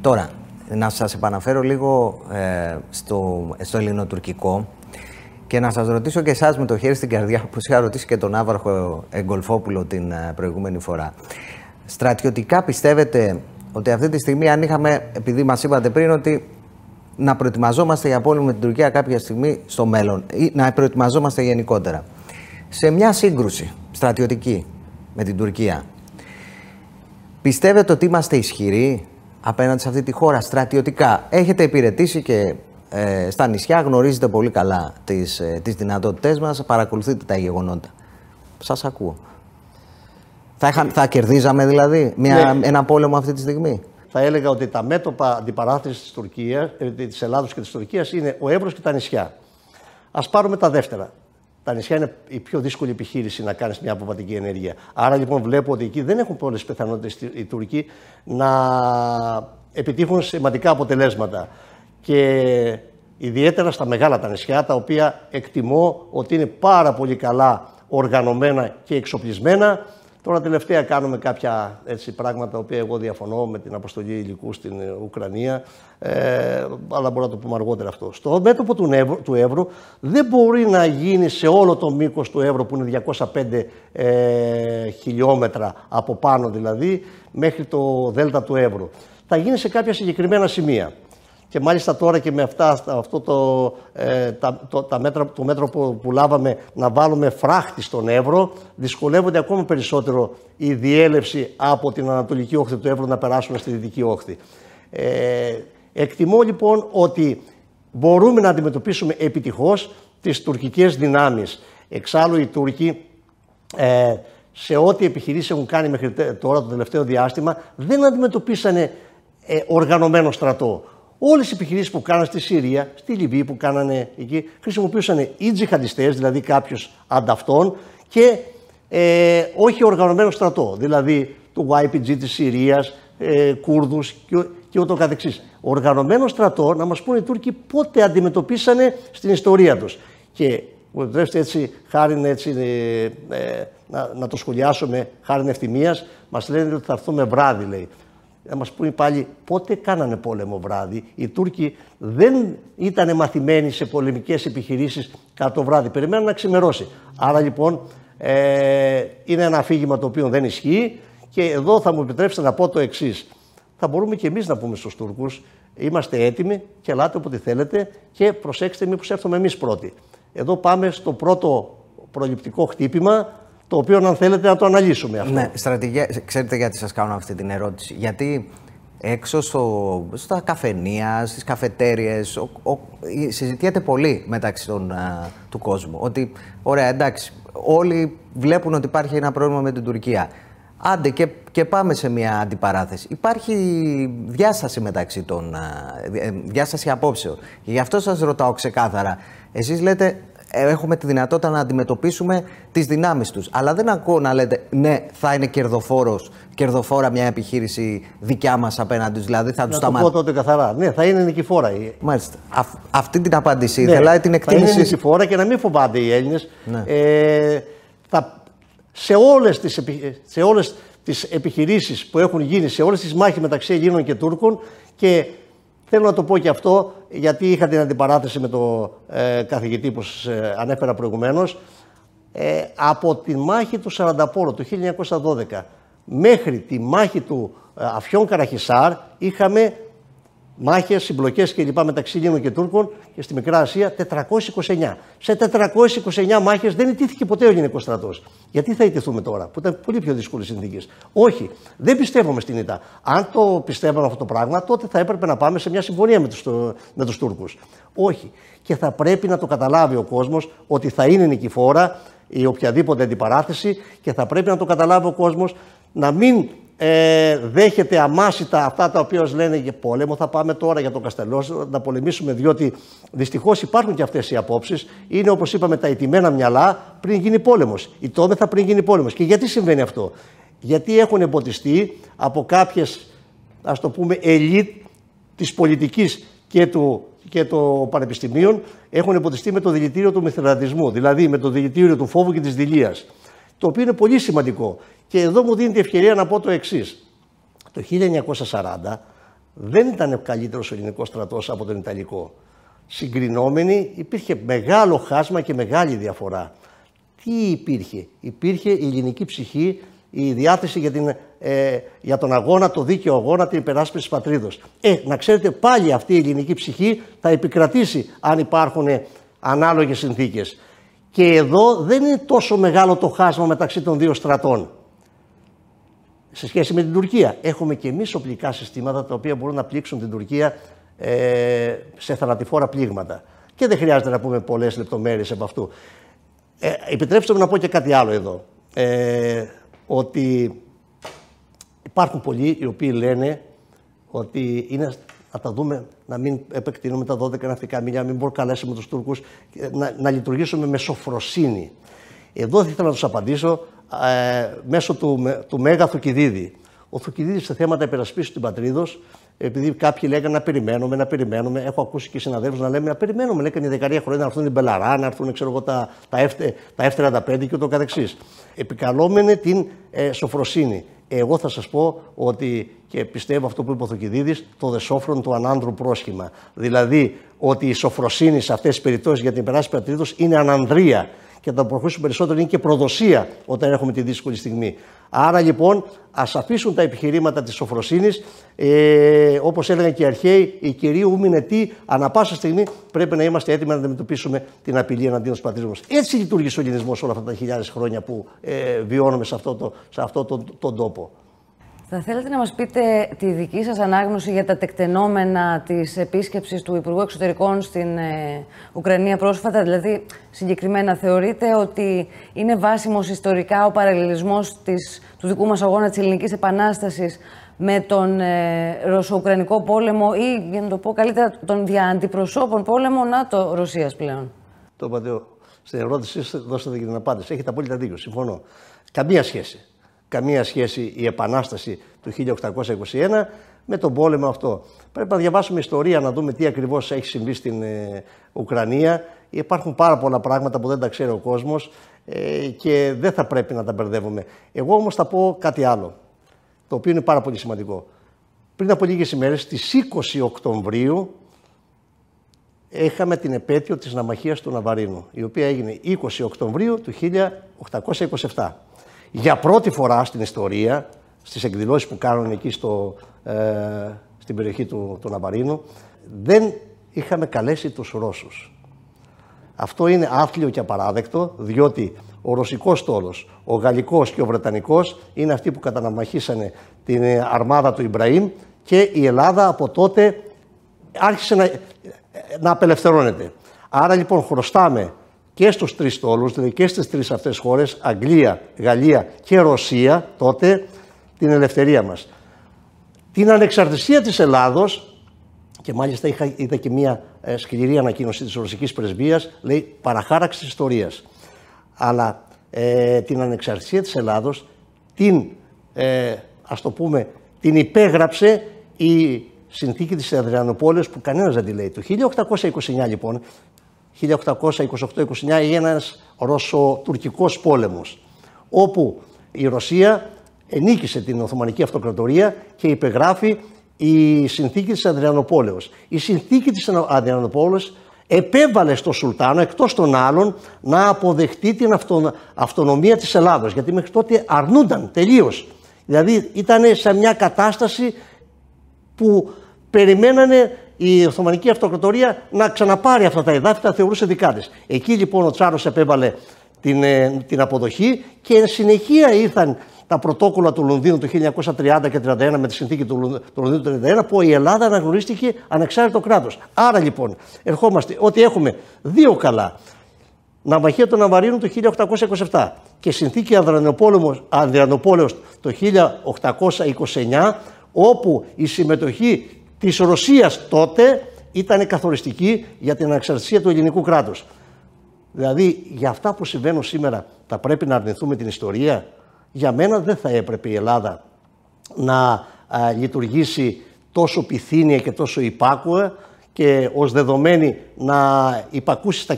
Τώρα, να σας επαναφέρω λίγο ε, στο, στο ελληνοτουρκικό και να σας ρωτήσω και εσάς με το χέρι στην καρδιά, όπως είχα ρωτήσει και τον Άβαρχο Εγκολφόπουλο την ε, προηγούμενη φορά. Στρατιωτικά πιστεύετε ότι αυτή τη στιγμή, αν είχαμε, επειδή μας είπατε πριν, ότι να προετοιμαζόμαστε για πόλεμο με την Τουρκία κάποια στιγμή στο μέλλον ή να προετοιμαζόμαστε γενικότερα. Σε μια σύγκρουση στρατιωτική με την Τουρκία, πιστεύετε ότι είμαστε ισχυροί απέναντι σε αυτή τη χώρα στρατιωτικά; Έχετε υπηρετήσει και ε, στα νησιά, γνωρίζετε πολύ καλά τις, ε, τις δυνατότητές μας, παρακολουθείτε τα γεγονότα. Σας ακούω. Θα, είχα, θα κερδίζαμε δηλαδή μια, ναι. ένα πόλεμο αυτή τη στιγμή; Θα έλεγα ότι τα μέτωπα αντιπαράθεσης της, Τουρκίας, ε, της Ελλάδος και της Τουρκίας είναι ο Εύρος και τα νησιά. Ας πάρουμε τα δεύτερα. Τα νησιά είναι η πιο δύσκολη επιχείρηση να κάνεις μια αποβατική ενέργεια. Άρα λοιπόν βλέπω ότι εκεί δεν έχουν πολλές πιθανότητες οι Τούρκοι να επιτύχουν σημαντικά αποτελέσματα. Και Ιδιαίτερα στα μεγάλα τα νησιά, τα οποία εκτιμώ ότι είναι πάρα πολύ καλά οργανωμένα και εξοπλισμένα. Τώρα τελευταία κάνουμε κάποια έτσι, πράγματα τα οποία εγώ διαφωνώ με την αποστολή υλικού στην ε, Ουκρανία, ε, αλλά μπορούμε να το πούμε αργότερα αυτό. Στο μέτωπο του, Εύρου, του Εύρου δεν μπορεί να γίνει σε όλο το μήκος του Εύρου που είναι 205 ε, χιλιόμετρα από πάνω δηλαδή μέχρι το δέλτα του Εύρου. Θα γίνει σε κάποια συγκεκριμένα σημεία και μάλιστα τώρα και με αυτά, αυτό το, ε, τα, το, τα μέτρα, το μέτρο που, που λάβαμε να βάλουμε φράχτη στον Εύρο, δυσκολεύονται ακόμα περισσότερο η διέλευση από την ανατολική όχθη του Εύρου να περάσουμε στη δυτική όχθη. Ε, εκτιμώ λοιπόν ότι μπορούμε να αντιμετωπίσουμε επιτυχώς τις τουρκικές δυνάμεις. Εξάλλου οι Τούρκοι ε, σε ό,τι επιχειρήσεις έχουν κάνει μέχρι τώρα το τελευταίο διάστημα δεν αντιμετωπίσανε ε, οργανωμένο στρατό. Όλες οι επιχειρήσεις που κάνανε στη Συρία, στη Λιβύη που κάνανε εκεί, χρησιμοποιούσαν ή τζιχαντιστές, δηλαδή κάποιου ανταυτών, και ε, όχι οργανωμένο στρατό, δηλαδή του YPG της Συρίας, ε, Κούρδους και, και ούτω καθεξής. Οργανωμένο στρατό, να μας πούνε οι Τούρκοι πότε αντιμετωπίσανε στην ιστορία τους. Και μου επιτρέψτε έτσι, χάρη έτσι, ε, ε, να, να το σχολιάσουμε, χάρη ευθυμίας, μας λένε ότι θα έρθουμε βράδυ, λέει να μας πούνε πάλι πότε κάνανε πόλεμο βράδυ. Οι Τούρκοι δεν ήταν μαθημένοι σε πολεμικές επιχειρήσεις κατά το βράδυ. Περιμέναν να ξημερώσει. Άρα λοιπόν ε, είναι ένα αφήγημα το οποίο δεν ισχύει και εδώ θα μου επιτρέψετε να πω το εξής. Θα μπορούμε και εμείς να πούμε στους Τούρκους είμαστε έτοιμοι και ελάτε όποτε θέλετε και προσέξτε μήπως έρθουμε εμείς πρώτοι. Εδώ πάμε στο πρώτο προληπτικό χτύπημα το οποίο αν θέλετε να το αναλύσουμε αυτό. Ναι, στρατηγία, ξέρετε γιατί σας κάνω αυτή την ερώτηση. Γιατί έξω στο, στα καφενεία, στις καφετέριες, ο, ο, συζητιέται πολύ μεταξύ των, του κόσμου. Ότι, ωραία, εντάξει, όλοι βλέπουν ότι υπάρχει ένα πρόβλημα με την Τουρκία. Άντε και, και πάμε σε μια αντιπαράθεση. Υπάρχει διάσταση μεταξύ των, ε, διάσταση απόψεων. Και γι' αυτό σας ρωτάω ξεκάθαρα. Εσείς λέτε έχουμε τη δυνατότητα να αντιμετωπίσουμε τις δυνάμεις τους. Αλλά δεν ακούω να λέτε ναι, θα είναι κερδοφόρος, κερδοφόρα μια επιχείρηση δικιά μας απέναντις. Δηλαδή θα τους σταματήσει. Να το πω τότε καθαρά. Ναι, θα είναι νικηφόρα. Μάλιστα. αυτή την απάντηση ναι, ήθελα, την εκτίμηση. Θα είναι νικηφόρα και να μην φοβάται οι Έλληνες. Ναι. Ε, σε όλες τις σε όλες τις επιχειρήσεις που έχουν γίνει, σε όλες τις μάχες μεταξύ Ελλήνων και Τούρκων και Θέλω να το πω και αυτό, γιατί είχα την αντιπαράθεση με το ε, καθηγητή που σας ε, ανέφερα προηγουμένως. Ε, από τη μάχη του Σαρανταπόρου του 1912 μέχρι τη μάχη του ε, Αφιόν Καραχισάρ είχαμε μάχες, συμπλοκές κλπ. μεταξύ Ελλήνων και Τούρκων και στη Μικρά Ασία 429. Σε 429 μάχες δεν ιτήθηκε ποτέ ο ελληνικός στρατός. Γιατί θα ιτηθούμε τώρα, που ήταν πολύ πιο δύσκολες συνθήκες. Όχι, δεν πιστεύουμε στην ΙΤΑ. Αν το πιστεύαμε αυτό το πράγμα, τότε θα έπρεπε να πάμε σε μια συμφωνία με τους, με τους Τούρκους. Όχι. Και θα πρέπει να το καταλάβει ο κόσμος ότι θα είναι νικηφόρα η οποιαδήποτε αντιπαράθεση και θα πρέπει να το καταλάβει ο κόσμος να μην ε, δέχεται αμάσιτα αυτά τα οποία λένε για πόλεμο. Θα πάμε τώρα για τον Καστελό να πολεμήσουμε, διότι δυστυχώς υπάρχουν και αυτές οι απόψεις. Είναι όπως είπαμε τα ηττημένα μυαλά πριν γίνει πόλεμος. Η τόμεθα πριν γίνει πόλεμος. Και γιατί συμβαίνει αυτό, Γιατί έχουν εμποτιστεί από κάποιες, ας το πούμε, ελίτ της πολιτικής και του και το πανεπιστημίων έχουν εμποτιστεί με το δηλητήριο του μεθερατισμού, δηλαδή με το δηλητήριο του φόβου και της δηλίας. Το οποίο είναι πολύ σημαντικό. Και εδώ μου δίνει τη ευκαιρία να πω το εξής. Το 1940 δεν ήταν ο καλύτερος ελληνικός στρατός από τον Ιταλικό. Συγκρινόμενοι υπήρχε μεγάλο χάσμα και μεγάλη διαφορά. Τι υπήρχε, υπήρχε η ελληνική ψυχή, η διάθεση για, την, ε, για τον αγώνα, το δίκαιο αγώνα, την υπεράσπιση της πατρίδος. Ε, να ξέρετε πάλι αυτή η ελληνική ψυχή θα επικρατήσει αν υπάρχουν ανάλογες συνθήκες. Και εδώ δεν είναι τόσο μεγάλο το χάσμα μεταξύ των δύο στρατών σε σχέση με την Τουρκία. Έχουμε και εμείς οπλικά συστήματα τα οποία μπορούν να πλήξουν την Τουρκία ε, σε θανατηφόρα πλήγματα. Και δεν χρειάζεται να πούμε πολλές λεπτομέρειες από αυτού. Ε, επιτρέψτε μου να πω και κάτι άλλο εδώ. Ε, ότι υπάρχουν πολλοί οι οποίοι λένε ότι είναι να τα δούμε, να μην επεκτείνουμε τα 12 ναυτικά μίλια, να μην προκαλέσουμε τους Τούρκους, να, να λειτουργήσουμε με σοφροσύνη. Εδώ θα ήθελα να τους απαντήσω ε, μέσω του, του Μέγα Θουκυδίδη. Ο Θουκυδίδης σε θέματα υπερασπίσεως του πατρίδος επειδή κάποιοι λέγανε να περιμένουμε, να περιμένουμε. Έχω ακούσει και συναδέλφους να λένε να περιμένουμε. Λέγανε η δεκαετία χρόνια να έρθουν οι Μπελαρά, να έρθουν ξέρω, τα, τα, F, τα F35 και ούτω καθεξής. Επικαλούμενοι την ε, σωφροσύνη. Εγώ θα σας πω ότι και πιστεύω αυτό που είπε ο Θουκυδίδης, το δε σώφρον του ανάνδρου πρόσχημα. Δηλαδή ότι η σωφροσύνη σε αυτές τις περιπτώσεις για την υπεράσπιση πατρίδος είναι ανανδρία και θα προχωρήσουμε περισσότερο είναι και προδοσία όταν έχουμε τη δύσκολη στιγμή. Άρα λοιπόν ας αφήσουν τα επιχειρήματα της σοφροσύνης. Ε, Όπως έλεγαν και οι αρχαίοι, η κυρίου τι, ανά πάσα στιγμή πρέπει να είμαστε έτοιμοι να αντιμετωπίσουμε την απειλή εναντίον του πατρίδου μας. Έτσι λειτουργήσε ο ελληνισμός όλα αυτά τα χιλιάδες χρόνια που ε, βιώνουμε σε αυτό, το, σε αυτό το, τον τόπο. Θα θέλετε να μας πείτε τη δική σας ανάγνωση για τα τεκτενόμενα της επίσκεψης του Υπουργού Εξωτερικών στην ε, Ουκρανία πρόσφατα; Δηλαδή, συγκεκριμένα θεωρείτε ότι είναι βάσιμος ιστορικά ο παραλληλισμός της, του δικού μας αγώνα της Ελληνικής Επανάστασης με τον ε, Ρωσο-Ουκρανικό πόλεμο ή, για να το πω καλύτερα, τον διααντιπροσώπων πόλεμο ΝΑΤΟ-Ρωσίας πλέον; Το είπατε στην ερώτησή σας, δώσατε και την απάντηση. Έχετε απόλυτα δίκιο, συμφωνώ. Καμία σχέση καμία σχέση η Επανάσταση του 1821 με τον πόλεμο αυτό. Πρέπει να διαβάσουμε ιστορία, να δούμε τι ακριβώς έχει συμβεί στην ε, Ουκρανία. Υπάρχουν πάρα πολλά πράγματα που δεν τα ξέρει ο κόσμος ε, και δεν θα πρέπει να τα μπερδεύουμε. Εγώ όμως θα πω κάτι άλλο, το οποίο είναι πάρα πολύ σημαντικό. Πριν από λίγες ημέρες, στις 20 Οκτωβρίου, είχαμε την επέτειο της Ναμαχίας του Ναβαρίνου, η οποία έγινε 20 Οκτωβρίου του 1827 για πρώτη φορά στην ιστορία, στις εκδηλώσεις που κάνουν εκεί στο, ε, στην περιοχή του, του Ναβαρίνου, δεν είχαμε καλέσει τους Ρώσους. Αυτό είναι άθλιο και απαράδεκτο, διότι ο ρωσικός στόλος, ο γαλλικός και ο βρετανικός είναι αυτοί που καταναμαχήσανε την αρμάδα του Ιμπραήμ και η Ελλάδα από τότε άρχισε να, να απελευθερώνεται. Άρα λοιπόν χρωστάμε και στους τρεις στόλους, δηλαδή και στις τρεις αυτές χώρες, Αγγλία, Γαλλία και Ρωσία, τότε την ελευθερία μας. Την ανεξαρτησία της Ελλάδος, και μάλιστα είχα, είδα και μια ε, σκληρή ανακοίνωση της Ρωσικής Πρεσβείας, λέει παραχάραξη της ιστορίας. Αλλά ε, την ανεξαρτησία της Ελλάδος, την, ε, ας το πούμε, την υπέγραψε η συνθήκη της Αδριανοπόλεως που κανένας δεν τη λέει. Το 1829 λοιπόν 1828-29 έγινε ένας Ρωσο-Τουρκικός πόλεμος, όπου η Ρωσία ενίκησε την Οθωμανική Αυτοκρατορία και υπεγράφει η συνθήκη της Αδριανοπόλεως. Η συνθήκη της Αδριανοπόλεως επέβαλε στο Σουλτάνο, εκτός των άλλων, να αποδεχτεί την αυτονομία της Ελλάδος, γιατί μέχρι τότε αρνούνταν τελείως. Δηλαδή ήταν σε μια κατάσταση που περιμένανε η Οθωμανική Αυτοκρατορία να ξαναπάρει αυτά τα εδάφη, τα θεωρούσε δικά της. Εκεί λοιπόν ο Τσάρος επέβαλε την, ε, την αποδοχή και εν συνεχεία ήρθαν τα πρωτόκολλα του Λονδίνου του 1930 και 1931 με τη συνθήκη του, του Λονδίνου του 1931 που η Ελλάδα αναγνωρίστηκε ανεξάρτητο κράτος. Άρα λοιπόν ερχόμαστε ότι έχουμε δύο καλά. Ναυαγία των Ναβαρίνων το 1827 και συνθήκη Ανδριανοπόλεως το 1829 όπου η συμμετοχή της Ρωσίας τότε ήταν καθοριστική για την ανεξαρτησία του ελληνικού κράτους. Δηλαδή, για αυτά που συμβαίνουν σήμερα θα πρέπει να αρνηθούμε την ιστορία; Για μένα δεν θα έπρεπε η Ελλάδα να λειτουργήσει τόσο πυθύνια και τόσο υπάκουα και ως δεδομένη να υπακούσει στα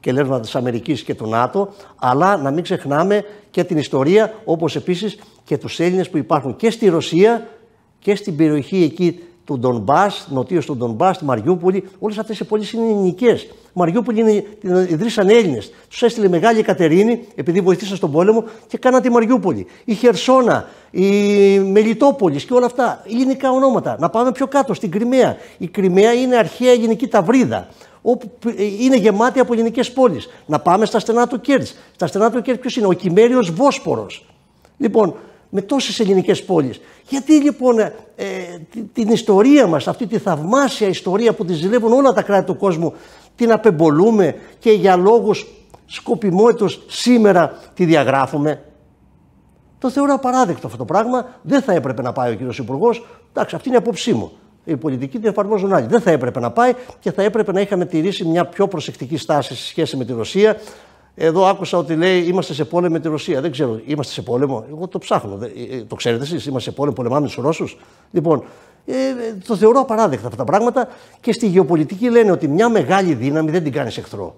κελεύματα της Αμερικής και του ΝΑΤΟ, αλλά να μην ξεχνάμε και την ιστορία, όπως επίσης και τους Έλληνες που υπάρχουν και στη Ρωσία και στην περιοχή εκεί του Ντομπά, νοτίω του Ντομπά, τη Μαριούπολη, όλες αυτές οι πόλεις είναι ελληνικές. Μαριούπολη είναι, την ιδρύσαν Έλληνες. Τους έστειλε μεγάλη Κατερίνη, επειδή βοηθήσαν στον πόλεμο και κάναν τη Μαριούπολη. Η Χερσόνα, η Μελιτόπολις και όλα αυτά. Ελληνικά ονόματα. Να πάμε πιο κάτω, στην Κριμαία. Η Κριμαία είναι αρχαία ελληνική ταυρίδα όπου είναι γεμάτη από ελληνικές πόλεις. Να πάμε στα στενά του Κερτς. Στα στενά του Κερτς ποιος είναι, ο Κιμμέριος Βόσπορος. Λοιπόν, με τόσες ελληνικές πόλεις. Γιατί λοιπόν ε, την ιστορία μας, αυτή τη θαυμάσια ιστορία που τη ζηλεύουν όλα τα κράτη του κόσμου, την απεμπολούμε και για λόγους σκοπιμότητος σήμερα τη διαγράφουμε. Το θεωρώ απαράδεκτο αυτό το πράγμα. Δεν θα έπρεπε να πάει ο κύριος Υπουργός. Εντάξει, αυτή είναι η απόψή μου. Η πολιτική την εφαρμόζουν άλλοι. Δεν θα έπρεπε να πάει και θα έπρεπε να είχαμε τηρήσει μια πιο προσεκτική στάση σε σχέση με τη Ρωσία. Εδώ άκουσα ότι λέει είμαστε σε πόλεμο με τη Ρωσία. Δεν ξέρω, είμαστε σε πόλεμο. Εγώ το ψάχνω. Ε, ε, το ξέρετε εσείς, είμαστε σε πόλεμο, πολεμάμε τους Ρώσους. Λοιπόν, Ε, το θεωρώ απαράδεκτα αυτά τα πράγματα και στη γεωπολιτική λένε ότι μια μεγάλη δύναμη δεν την κάνεις εχθρό.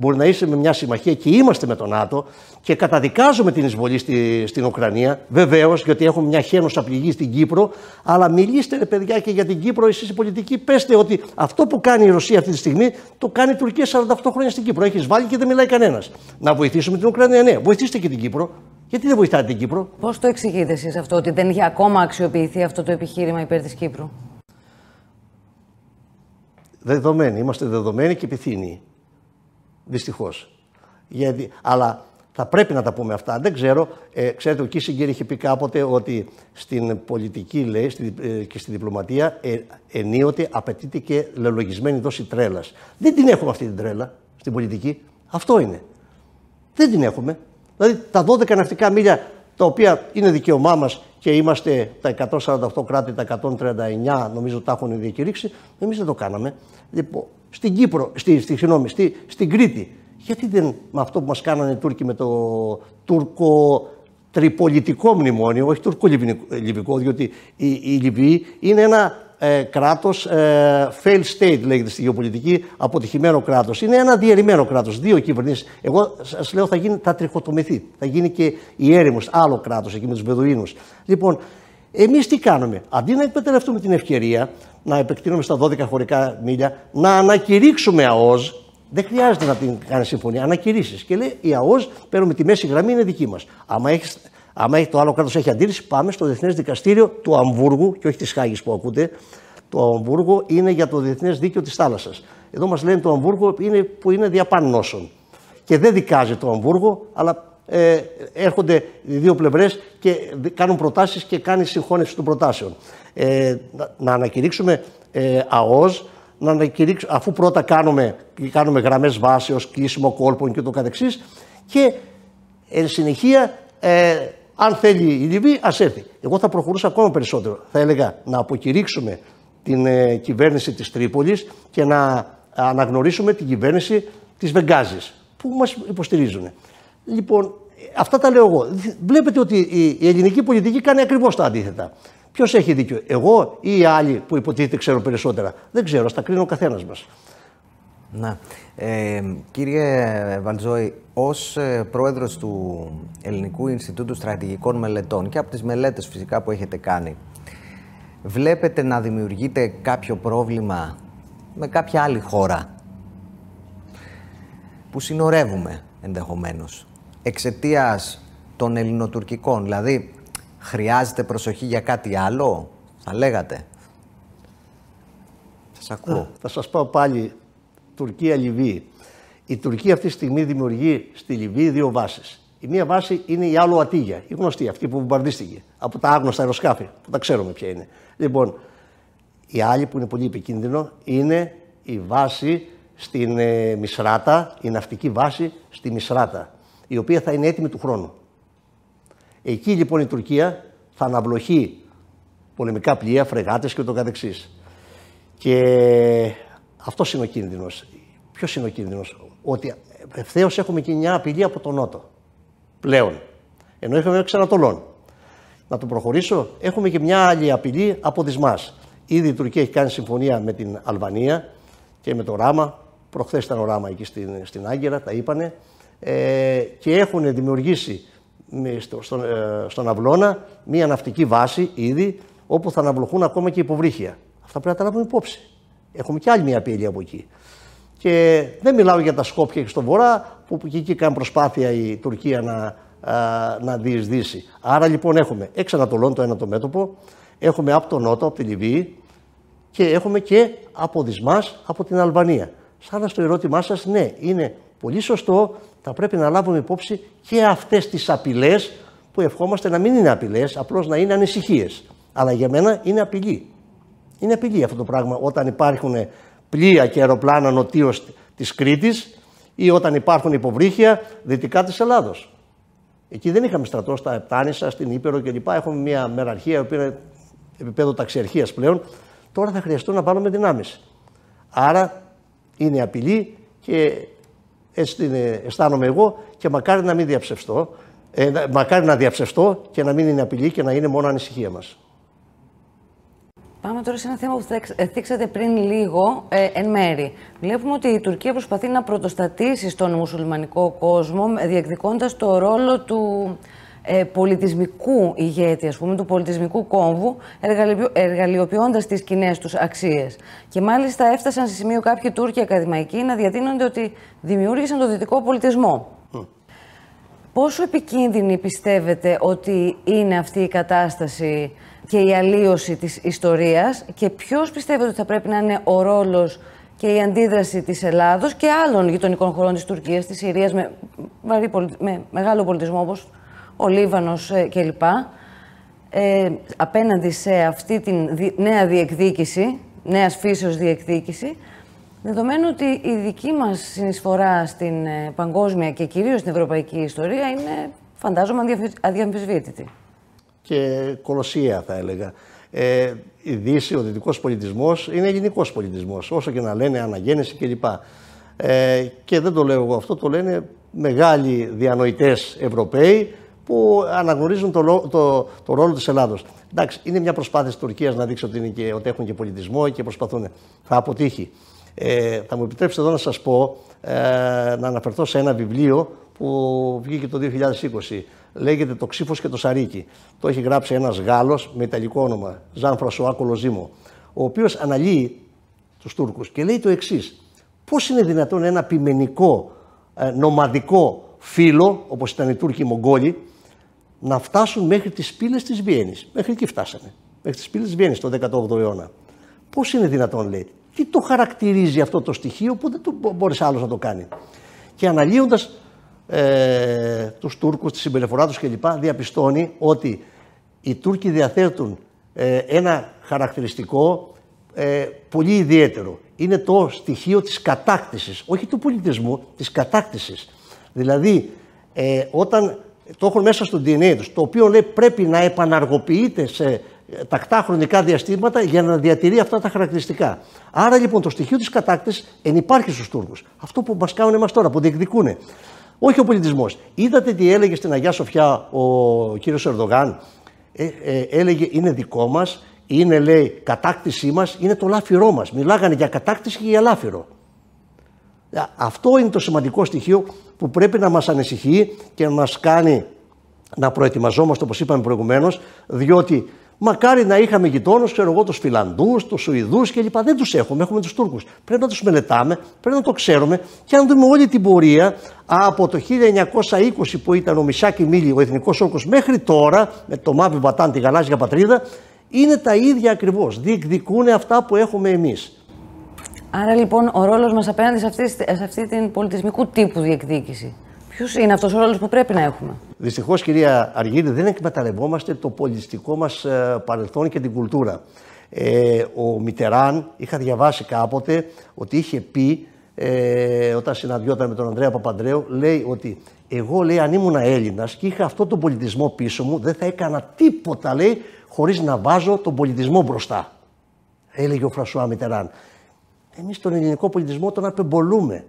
Μπορεί να είσαι με μια συμμαχία και είμαστε με τον ΝΑΤΟ και καταδικάζουμε την εισβολή στη, στην Ουκρανία. Βεβαίως, γιατί έχουμε μια χένουσα πληγή στην Κύπρο. Αλλά μιλήστε, ρε παιδιά, και για την Κύπρο, εσείς οι πολιτικοί, πέστε ότι αυτό που κάνει η Ρωσία αυτή τη στιγμή το κάνει η Τουρκία 48 χρόνια στην Κύπρο. Έχεις βάλει και δεν μιλάει κανένας. Να βοηθήσουμε την Ουκρανία, ναι. Βοηθήστε και την Κύπρο. Γιατί δεν βοηθάτε την Κύπρο; Πώς το εξηγείτε εσείς αυτό, ότι δεν είχε ακόμα αξιοποιηθεί αυτό το επιχείρημα υπέρ της Κύπρου; Δεδομένοι, είμαστε δεδομένοι και επιθύνοι. Δυστυχώς. Αλλά θα πρέπει να τα πούμε αυτά. Δεν ξέρω. Ε, ξέρετε, ο Κίσιγκερ είχε πει κάποτε ότι στην πολιτική λέει, στη, ε, και στη διπλωματία ε, ενίοτε απαιτείται και λελογισμένη δόση τρέλας. Δεν την έχουμε αυτή την τρέλα στην πολιτική. Αυτό είναι. Δεν την έχουμε. Δηλαδή τα 12 ναυτικά μίλια τα οποία είναι δικαίωμά μας και είμαστε τα 148 κράτη, τα 139 νομίζω τα έχουν διακηρύξει, εμείς δεν το κάναμε. Λοιπόν, στην Κύπρο, στη, στη, συγγνώμη, στη, στην Κρήτη, γιατί δεν με αυτό που μας κάνανε οι Τούρκοι με το τουρκο τριπολιτικό μνημόνιο, όχι τουρκο-λιβικό, διότι η, η Λιβύη είναι ένα ε, κράτος ε, fail state λέγεται στη γεωπολιτική, αποτυχημένο κράτος. Είναι ένα διαιρημένο κράτος, δύο κυβερνήσεις. Εγώ σας λέω θα, γίνει, θα τριχοτομηθεί, θα γίνει και η έρημος, άλλο κράτος εκεί με τους Βεδουίνους. Λοιπόν, εμείς τι κάνουμε, αντί να εκμεταλλευτούμε την ευκαιρία να επεκτείνουμε στα 12 χωρικά μίλια, να ανακηρύξουμε ΑΟΣ, δεν χρειάζεται να την κάνει συμφωνία, ανακηρύσεις. Και λέει η ΑΟΣ, παίρνουμε τη μέση γραμμή, είναι δική μας. Άμα, έχεις, άμα έχεις, το άλλο κράτος έχει αντίρρηση, πάμε στο Διεθνές Δικαστήριο του Αμβούργου, και όχι της Χάγης που ακούτε. Το Αμβούργο είναι για το Διεθνές Δίκαιο της Θάλασσας. Εδώ μας λένε το Αμβούργο είναι, που είναι διαπάν νόσων. Και δεν δικάζει το Αμβούργο, αλλά ε, έρχονται οι δύο πλευρές και κάνουν προτάσεις και κάνει συγχώνευση των προτάσεων. Ε, να, να ανακηρύξουμε ε, ΑΟΣ, να ανακηρύξουμε, αφού πρώτα κάνουμε, κάνουμε γραμμές βάσεως, κλείσιμο κόλπων και το καθεξής και εν συνεχεία ε, αν θέλει η Λιβύη ας έρθει. Εγώ θα προχωρούσα ακόμα περισσότερο. Θα έλεγα να αποκηρύξουμε την ε, κυβέρνηση της Τρίπολης και να αναγνωρίσουμε την κυβέρνηση της Βεγγάζης που μας υποστηρίζουν. Λοιπόν, αυτά τα λέω εγώ. Βλέπετε ότι η ελληνική πολιτική κάνει ακριβώς τα αντίθετα. Ποιος έχει δίκιο, εγώ ή οι άλλοι που υποτίθεται ξέρουν περισσότερα; Δεν ξέρω, στα κρίνει ο καθένας μας. Να. Ε, κύριε Βαλτζόη, ως ε, πρόεδρος του Ελληνικού Ινστιτούτου Στρατηγικών Μελετών και από τις μελέτες φυσικά που έχετε κάνει, βλέπετε να δημιουργείται κάποιο πρόβλημα με κάποια άλλη χώρα που συνορεύουμε ενδεχομένως εξαιτίας των ελληνοτουρκικών; Δηλαδή, Χρειάζεται προσοχή για κάτι άλλο, θα λέγατε. Σας ακούω. Θα σας πω πάλι Τουρκία-Λιβύη. Η Τουρκία αυτή τη στιγμή δημιουργεί στη Λιβύη δύο βάσεις. Η μία βάση είναι η άλλο Ατίγια, η γνωστή, αυτή που βομβαρδίστηκε από τα άγνωστα αεροσκάφη, που τα ξέρουμε ποια είναι. Λοιπόν, η άλλη που είναι πολύ επικίνδυνο είναι η βάση στην ε, Μισράτα, η ναυτική βάση στη Μισράτα, η οποία θα είναι έτοιμη του χρόνου. Εκεί λοιπόν η Τουρκία θα αναβλοχεί πολεμικά πλοία, φρεγάτες και το καθεξής. Και αυτός είναι ο κίνδυνος. Ποιος είναι ο κίνδυνος, ότι ευθέως έχουμε και μια απειλή από τον Νότο. Πλέον. Ενώ είχαμε εξ Ανατολών. Να το προχωρήσω, έχουμε και μια άλλη απειλή από δυσμάς. Ήδη η Τουρκία έχει κάνει συμφωνία με την Αλβανία και με το Ράμα. Προχθές ήταν ο Ράμα εκεί στην, στην Άγκυρα, τα είπανε. Ε, και έχουν δημιουργήσει στο, στον, ε, στον Αυλώνα μία ναυτική βάση ήδη όπου θα αναβλωθούν ακόμα και υποβρύχια. Αυτά πρέπει να τα λάβουμε υπόψη. Έχουμε και άλλη μία απειλή από εκεί. Και δεν μιλάω για τα Σκόπια και στον Βορρά, που και εκεί κάνει προσπάθεια η Τουρκία να, α, να διεισδύσει. Άρα λοιπόν έχουμε εξ Ανατολών το ένα το μέτωπο, έχουμε από τον Νότο, από τη Λιβύη και έχουμε και από Δυσμάς, από την Αλβανία. Σαν στο ερώτημά σας, ναι, είναι πολύ σωστό θα πρέπει να λάβουμε υπόψη και αυτές τις απειλές που ευχόμαστε να μην είναι απειλές, απλώς να είναι ανησυχίες. Αλλά για μένα είναι απειλή. Είναι απειλή αυτό το πράγμα όταν υπάρχουν πλοία και αεροπλάνα νοτίως της Κρήτης ή όταν υπάρχουν υποβρύχια δυτικά της Ελλάδος. Εκεί δεν είχαμε στρατό στα Επτάνησα, στην Ήπειρο κλπ. Έχουμε μια μεραρχία, η οποία είναι επίπεδο ταξιαρχίας πλέον. Τώρα θα χρειαστούν να βάλουμε δυνάμεις. Άρα είναι απειλή και έτσι αισθάνομαι εγώ και μακάρι να μην διαψευστώ. Ε, μακάρι να διαψευστώ και να μην είναι απειλή και να είναι μόνο ανησυχία μας. Πάμε τώρα σε ένα θέμα που θίξατε πριν λίγο, ε, εν μέρη. Βλέπουμε ότι η Τουρκία προσπαθεί να πρωτοστατήσει στον μουσουλμανικό κόσμο, διεκδικώντας το ρόλο του ε, πολιτισμικού ηγέτη, ας πούμε, του πολιτισμικού κόμβου, εργαλειοποιώντας τις κοινές τους αξίες. Και μάλιστα έφτασαν σε σημείο κάποιοι Τούρκοι ακαδημαϊκοί να διατείνονται ότι δημιούργησαν το δυτικό πολιτισμό. Πόσο επικίνδυνη πιστεύετε ότι είναι αυτή η κατάσταση και η αλλίωση της ιστορίας και ποιος πιστεύετε ότι θα πρέπει να είναι ο ρόλος και η αντίδραση της Ελλάδος και άλλων γειτονικών χωρών της Τουρκίας, της Συρίας με, με μεγάλο πολιτισμό όπως ο Λίβανος ε, κλπ. Ε, απέναντι σε αυτή τη νέα διεκδίκηση, νέας φύσεως διεκδίκηση, δεδομένου ότι η δική μας συνεισφορά στην ε, παγκόσμια και κυρίως στην ευρωπαϊκή ιστορία είναι, φαντάζομαι, αδιαμφισβήτητη. Και κολοσσία θα έλεγα. Ε, η Δύση, ο δυτικός πολιτισμός, είναι ελληνικός πολιτισμός, όσο και να λένε αναγέννηση κλπ. Ε, και δεν το λέω εγώ αυτό, το λένε μεγάλοι διανοητές Ευρωπαίοι, που αναγνωρίζουν το, το, το ρόλο της Ελλάδος. Εντάξει, είναι μια προσπάθεια της Τουρκίας να δείξει ότι, είναι και, ότι έχουν και πολιτισμό και προσπαθούν. Θα αποτύχει. Ε, θα μου επιτρέψετε εδώ να σας πω, ε, να αναφερθώ σε ένα βιβλίο που βγήκε το 2020. Λέγεται Το Ξύφος και το Σαρίκι. Το έχει γράψει ένας Γάλλος με ιταλικό όνομα, Ζαν Φρασουά Κολοζίμο, ο οποίος αναλύει τους Τούρκους και λέει το εξής. Πώς είναι δυνατόν ένα πειμενικό, ε, νομαδικό φύλλο, όπως ήταν οι Τούρκοι Μογγόλοι, να φτάσουν μέχρι τις πύλες της Βιέννης. Μέχρι εκεί φτάσανε. Μέχρι τις πύλες της Βιέννης το 18ο αιώνα. Πώς είναι δυνατόν λέει. Τι το χαρακτηρίζει αυτό το στοιχείο που δεν το μπορείς άλλος να το κάνει. Και αναλύοντας ε, τους Τούρκους, τη συμπεριφορά τους κλπ. διαπιστώνει ότι οι Τούρκοι διαθέτουν ε, ένα χαρακτηριστικό ε, πολύ ιδιαίτερο. Είναι το στοιχείο της κατάκτησης, όχι του πολιτισμού, της κατάκτησης. Δηλαδή, ε, όταν το έχουν μέσα στο DNA τους, το οποίο λέει πρέπει να επαναργοποιείται σε τακτά χρονικά διαστήματα για να διατηρεί αυτά τα χαρακτηριστικά. Άρα λοιπόν το στοιχείο της κατάκτησης ενυπάρχει στους Τούρκους. Αυτό που μας κάνουν εμάς τώρα, που διεκδικούν. Όχι ο πολιτισμός. Είδατε τι έλεγε στην Αγία Σοφιά ο κύριος Ερδογάν. Ε, ε, έλεγε είναι δικό μας, είναι λέει κατάκτησή μας, είναι το λάφυρό μας. Μιλάγανε για κατάκτηση και για λάφυρο. Αυτό είναι το σημαντικό στοιχείο που πρέπει να μας ανησυχεί και να μας κάνει να προετοιμαζόμαστε όπως είπαμε προηγουμένως διότι μακάρι να είχαμε γειτόνους, ξέρω εγώ, τους Φιλανδούς, τους Σουηδούς κλπ. Δεν τους έχουμε, έχουμε τους Τούρκους. Πρέπει να τους μελετάμε, πρέπει να το ξέρουμε και αν δούμε όλη την πορεία από το 1920 που ήταν ο Μισάκη Μίλη, ο εθνικός όρκος μέχρι τώρα με το Μάβι Βατάν, τη γαλάζια πατρίδα είναι τα ίδια ακριβώς. Διεκδικούν αυτά που έχουμε εμείς. Άρα λοιπόν ο ρόλος μας απέναντι σε αυτή, σε αυτή την πολιτισμικού τύπου διεκδίκηση. Ποιος είναι αυτός ο ρόλος που πρέπει να έχουμε; Δυστυχώς κυρία Αργύρη δεν εκμεταλλευόμαστε το πολιτιστικό μας ε, παρελθόν και την κουλτούρα. Ε, ο Μιτεράν είχα διαβάσει κάποτε ότι είχε πει ε, όταν συναντιόταν με τον Ανδρέα Παπαντρέου λέει ότι εγώ λέει αν ήμουν Έλληνας και είχα αυτό τον πολιτισμό πίσω μου δεν θα έκανα τίποτα λέει χωρίς να βάζω τον πολιτισμό μπροστά. Έλεγε ο Φρασουά Μιτεράν. Εμείς τον ελληνικό πολιτισμό τον απεμπολούμε.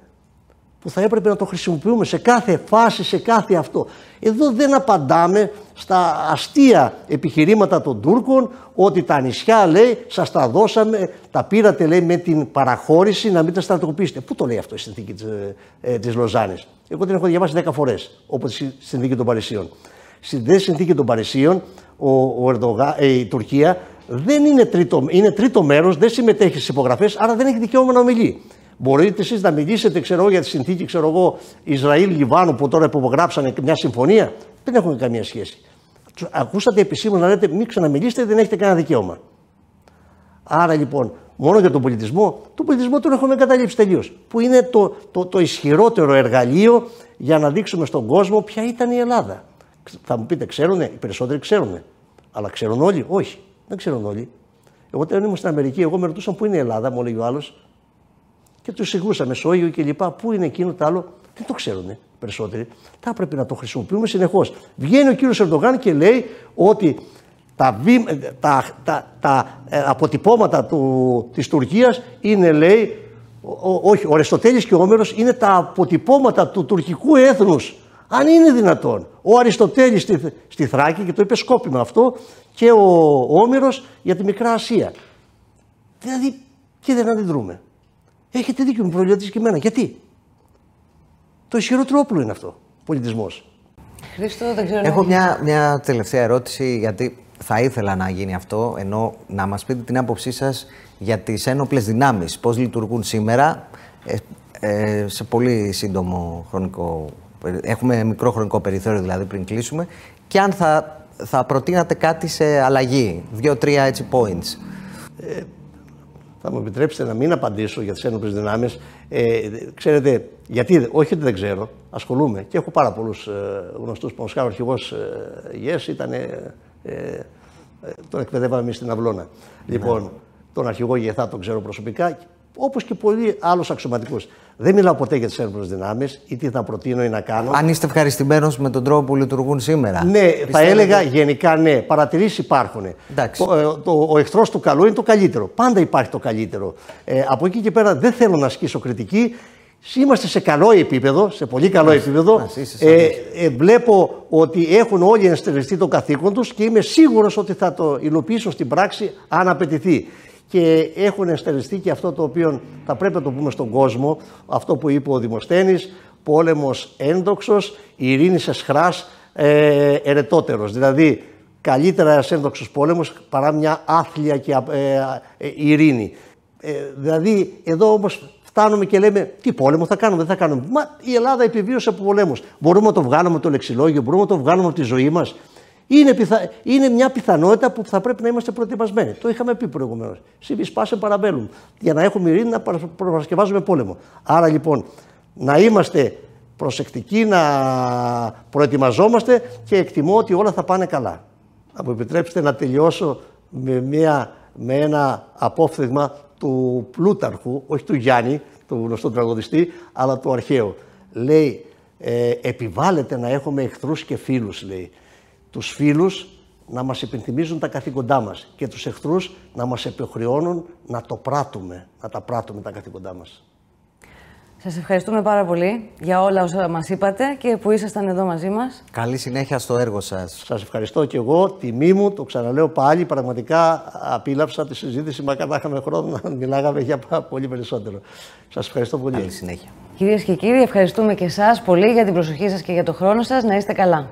Που θα έπρεπε να το χρησιμοποιούμε σε κάθε φάση, σε κάθε αυτό. Εδώ δεν απαντάμε στα αστεία επιχειρήματα των Τούρκων ότι τα νησιά λέει σας τα δώσαμε, τα πήρατε λέει με την παραχώρηση να μην τα στρατοποιήσετε. Πού το λέει αυτό η συνθήκη της, ε, της Λοζάνης; Εγώ την έχω διαβάσει 10 φορές όπως η συνθήκη των Παρισίων. Στην συνθήκη των Παρισίων ο, ο Ερδογά, ε, η Τουρκία δεν είναι τρίτο, είναι τρίτο μέρος, δεν συμμετέχει στις υπογραφές, άρα δεν έχει δικαίωμα να ομιλεί. Μπορείτε εσείς να μιλήσετε ξέρω, για τη συνθήκη Ισραήλ-Λιβάνου που τώρα υπογράψανε μια συμφωνία. Δεν έχουν καμία σχέση. Ακούσατε επισήμως να λέτε μην ξαναμιλήσετε, δεν έχετε κανένα δικαίωμα. Άρα λοιπόν, μόνο για τον πολιτισμό, τον πολιτισμό τον έχουμε καταλήψει τελείως. Που είναι το, το, το ισχυρότερο εργαλείο για να δείξουμε στον κόσμο ποια ήταν η Ελλάδα. Θα μου πείτε, ξέρουν, οι περισσότεροι ξέρουν. Αλλά ξέρουν όλοι, όχι. Δεν ξέρουν όλοι. Εγώ όταν ήμουν στην Αμερική, εγώ με ρωτούσαν πού είναι η Ελλάδα, μου έλεγε ο άλλος. Και τους εξηγούσα Μεσόγειο και λοιπά, πού είναι εκείνο το άλλο. Δεν το ξέρουν περισσότεροι. Θα πρέπει να το χρησιμοποιούμε συνεχώς. Βγαίνει ο κύριος Ερντογάν και λέει ότι τα, τα, τα, τα ε, αποτυπώματα του, της Τουρκίας είναι λέει, όχι, ο Αριστοτέλης και ο Όμερος είναι τα αποτυπώματα του τουρκικού έθνους. Αν είναι δυνατόν. Ο Αριστοτέλης στη, στη Θράκη και το είπε σκόπιμα αυτό και ο Όμηρος για τη Μικρά Ασία. Δηλαδή, και δεν αντιδρούμε. Έχετε δίκιο, με προβληματίζει και εμένα. Γιατί; Το ισχυρότερο όπλο είναι αυτό. Πολιτισμός. Χρήστο, δεν ξέρω. Έχω μια, μια τελευταία ερώτηση, γιατί θα ήθελα να γίνει αυτό, ενώ να μας πείτε την άποψή σας για τις ένοπλες δυνάμεις, πώς λειτουργούν σήμερα, ε, ε, σε πολύ σύντομο χρονικό, έχουμε μικρό χρονικό περιθώριο δηλαδή πριν κλείσουμε, και αν θα, θα προτείνατε κάτι σε αλλαγή, δύο-τρία έτσι points. Ε, θα μου επιτρέψετε να μην απαντήσω για τις ένοπλες δυνάμεις. Ε, ξέρετε, γιατί, όχι ότι δεν ξέρω, ασχολούμαι και έχω πάρα πολλούς ε, γνωστούς. Ο αρχηγός ε, ΓΕΣ ήταν ε, ε, τον εκπαιδεύαμε εμείς στην Αυλώνα. Λοιπόν, τον αρχηγό Γεθά τον ξέρω προσωπικά, όπως και πολλοί άλλου αξιωματικού. Δεν μιλάω ποτέ για τις ένοπλε δυνάμεις ή τι θα προτείνω ή να κάνω. Αν είστε ευχαριστημένος με τον τρόπο που λειτουργούν σήμερα. Ναι, Πιστεύετε... θα έλεγα γενικά ναι. Παρατηρήσεις υπάρχουν. Το, ε, το, ο εχθρός του καλού είναι το καλύτερο. Πάντα υπάρχει το καλύτερο. Ε, από εκεί και πέρα δεν θέλω να ασκήσω κριτική. Είμαστε σε καλό επίπεδο, σε πολύ καλό επίπεδο. Ε, ε, βλέπω ότι έχουν όλοι ενστερνιστεί το καθήκον τους και είμαι σίγουρος ότι θα το υλοποιήσουν στην πράξη αν απαιτηθεί. Και έχουν ενστερνιστεί και αυτό το οποίο θα πρέπει να το πούμε στον κόσμο, αυτό που είπε ο Δημοσθένης, πόλεμος ένδοξος, ειρήνης σε σχράς, ε, ερετότερος. Δηλαδή, καλύτερα ένας ένδοξος πόλεμος παρά μια άθλια και ε, ε, ειρήνη. Ε, δηλαδή, εδώ όμως φτάνουμε και λέμε τι πόλεμο θα κάνουμε, δεν θα κάνουμε. Μα η Ελλάδα επιβίωσε από πολέμους. Μπορούμε να το βγάλουμε από το λεξιλόγιο, μπορούμε να το βγάλουμε από τη ζωή μας. Είναι, πιθα... είναι μια πιθανότητα που θα πρέπει να είμαστε προετοιμασμένοι. Το είχαμε πει προηγουμένως. Σιβι πάσε παραμπέλουν. Για να έχουμε ειρήνη να προπαρασκευάζουμε πόλεμο. Άρα λοιπόν να είμαστε προσεκτικοί, να προετοιμαζόμαστε και εκτιμώ ότι όλα θα πάνε καλά. Θα μου επιτρέψετε να τελειώσω με, μια, με ένα απόφθεγμα του Πλούταρχου, όχι του Γιάννη, του γνωστού τραγουδιστή, αλλά του αρχαίου. Λέει, ε, επιβάλλεται να έχουμε εχθρούς και φίλους, λέει. Τους φίλους να μας επιθυμίζουν τα καθήκοντά μας και τους εχθρούς να μας επιχρεώνουν να το πράττουμε, να τα πράττουμε τα καθήκοντά μας. Σας ευχαριστούμε πάρα πολύ για όλα όσα μας είπατε και που ήσασταν εδώ μαζί μας. Καλή συνέχεια στο έργο σας. Σας ευχαριστώ και εγώ. Τιμή μου, το ξαναλέω πάλι, πραγματικά απίλαυσα τη συζήτηση, μα κατά είχαμε χρόνο να μιλάγαμε για πολύ περισσότερο. Σας ευχαριστώ πολύ. Καλή συνέχεια. Κυρίες και κύριοι, ευχαριστούμε και εσάς πολύ για την προσοχή σας και για το χρόνο σας. Να είστε καλά.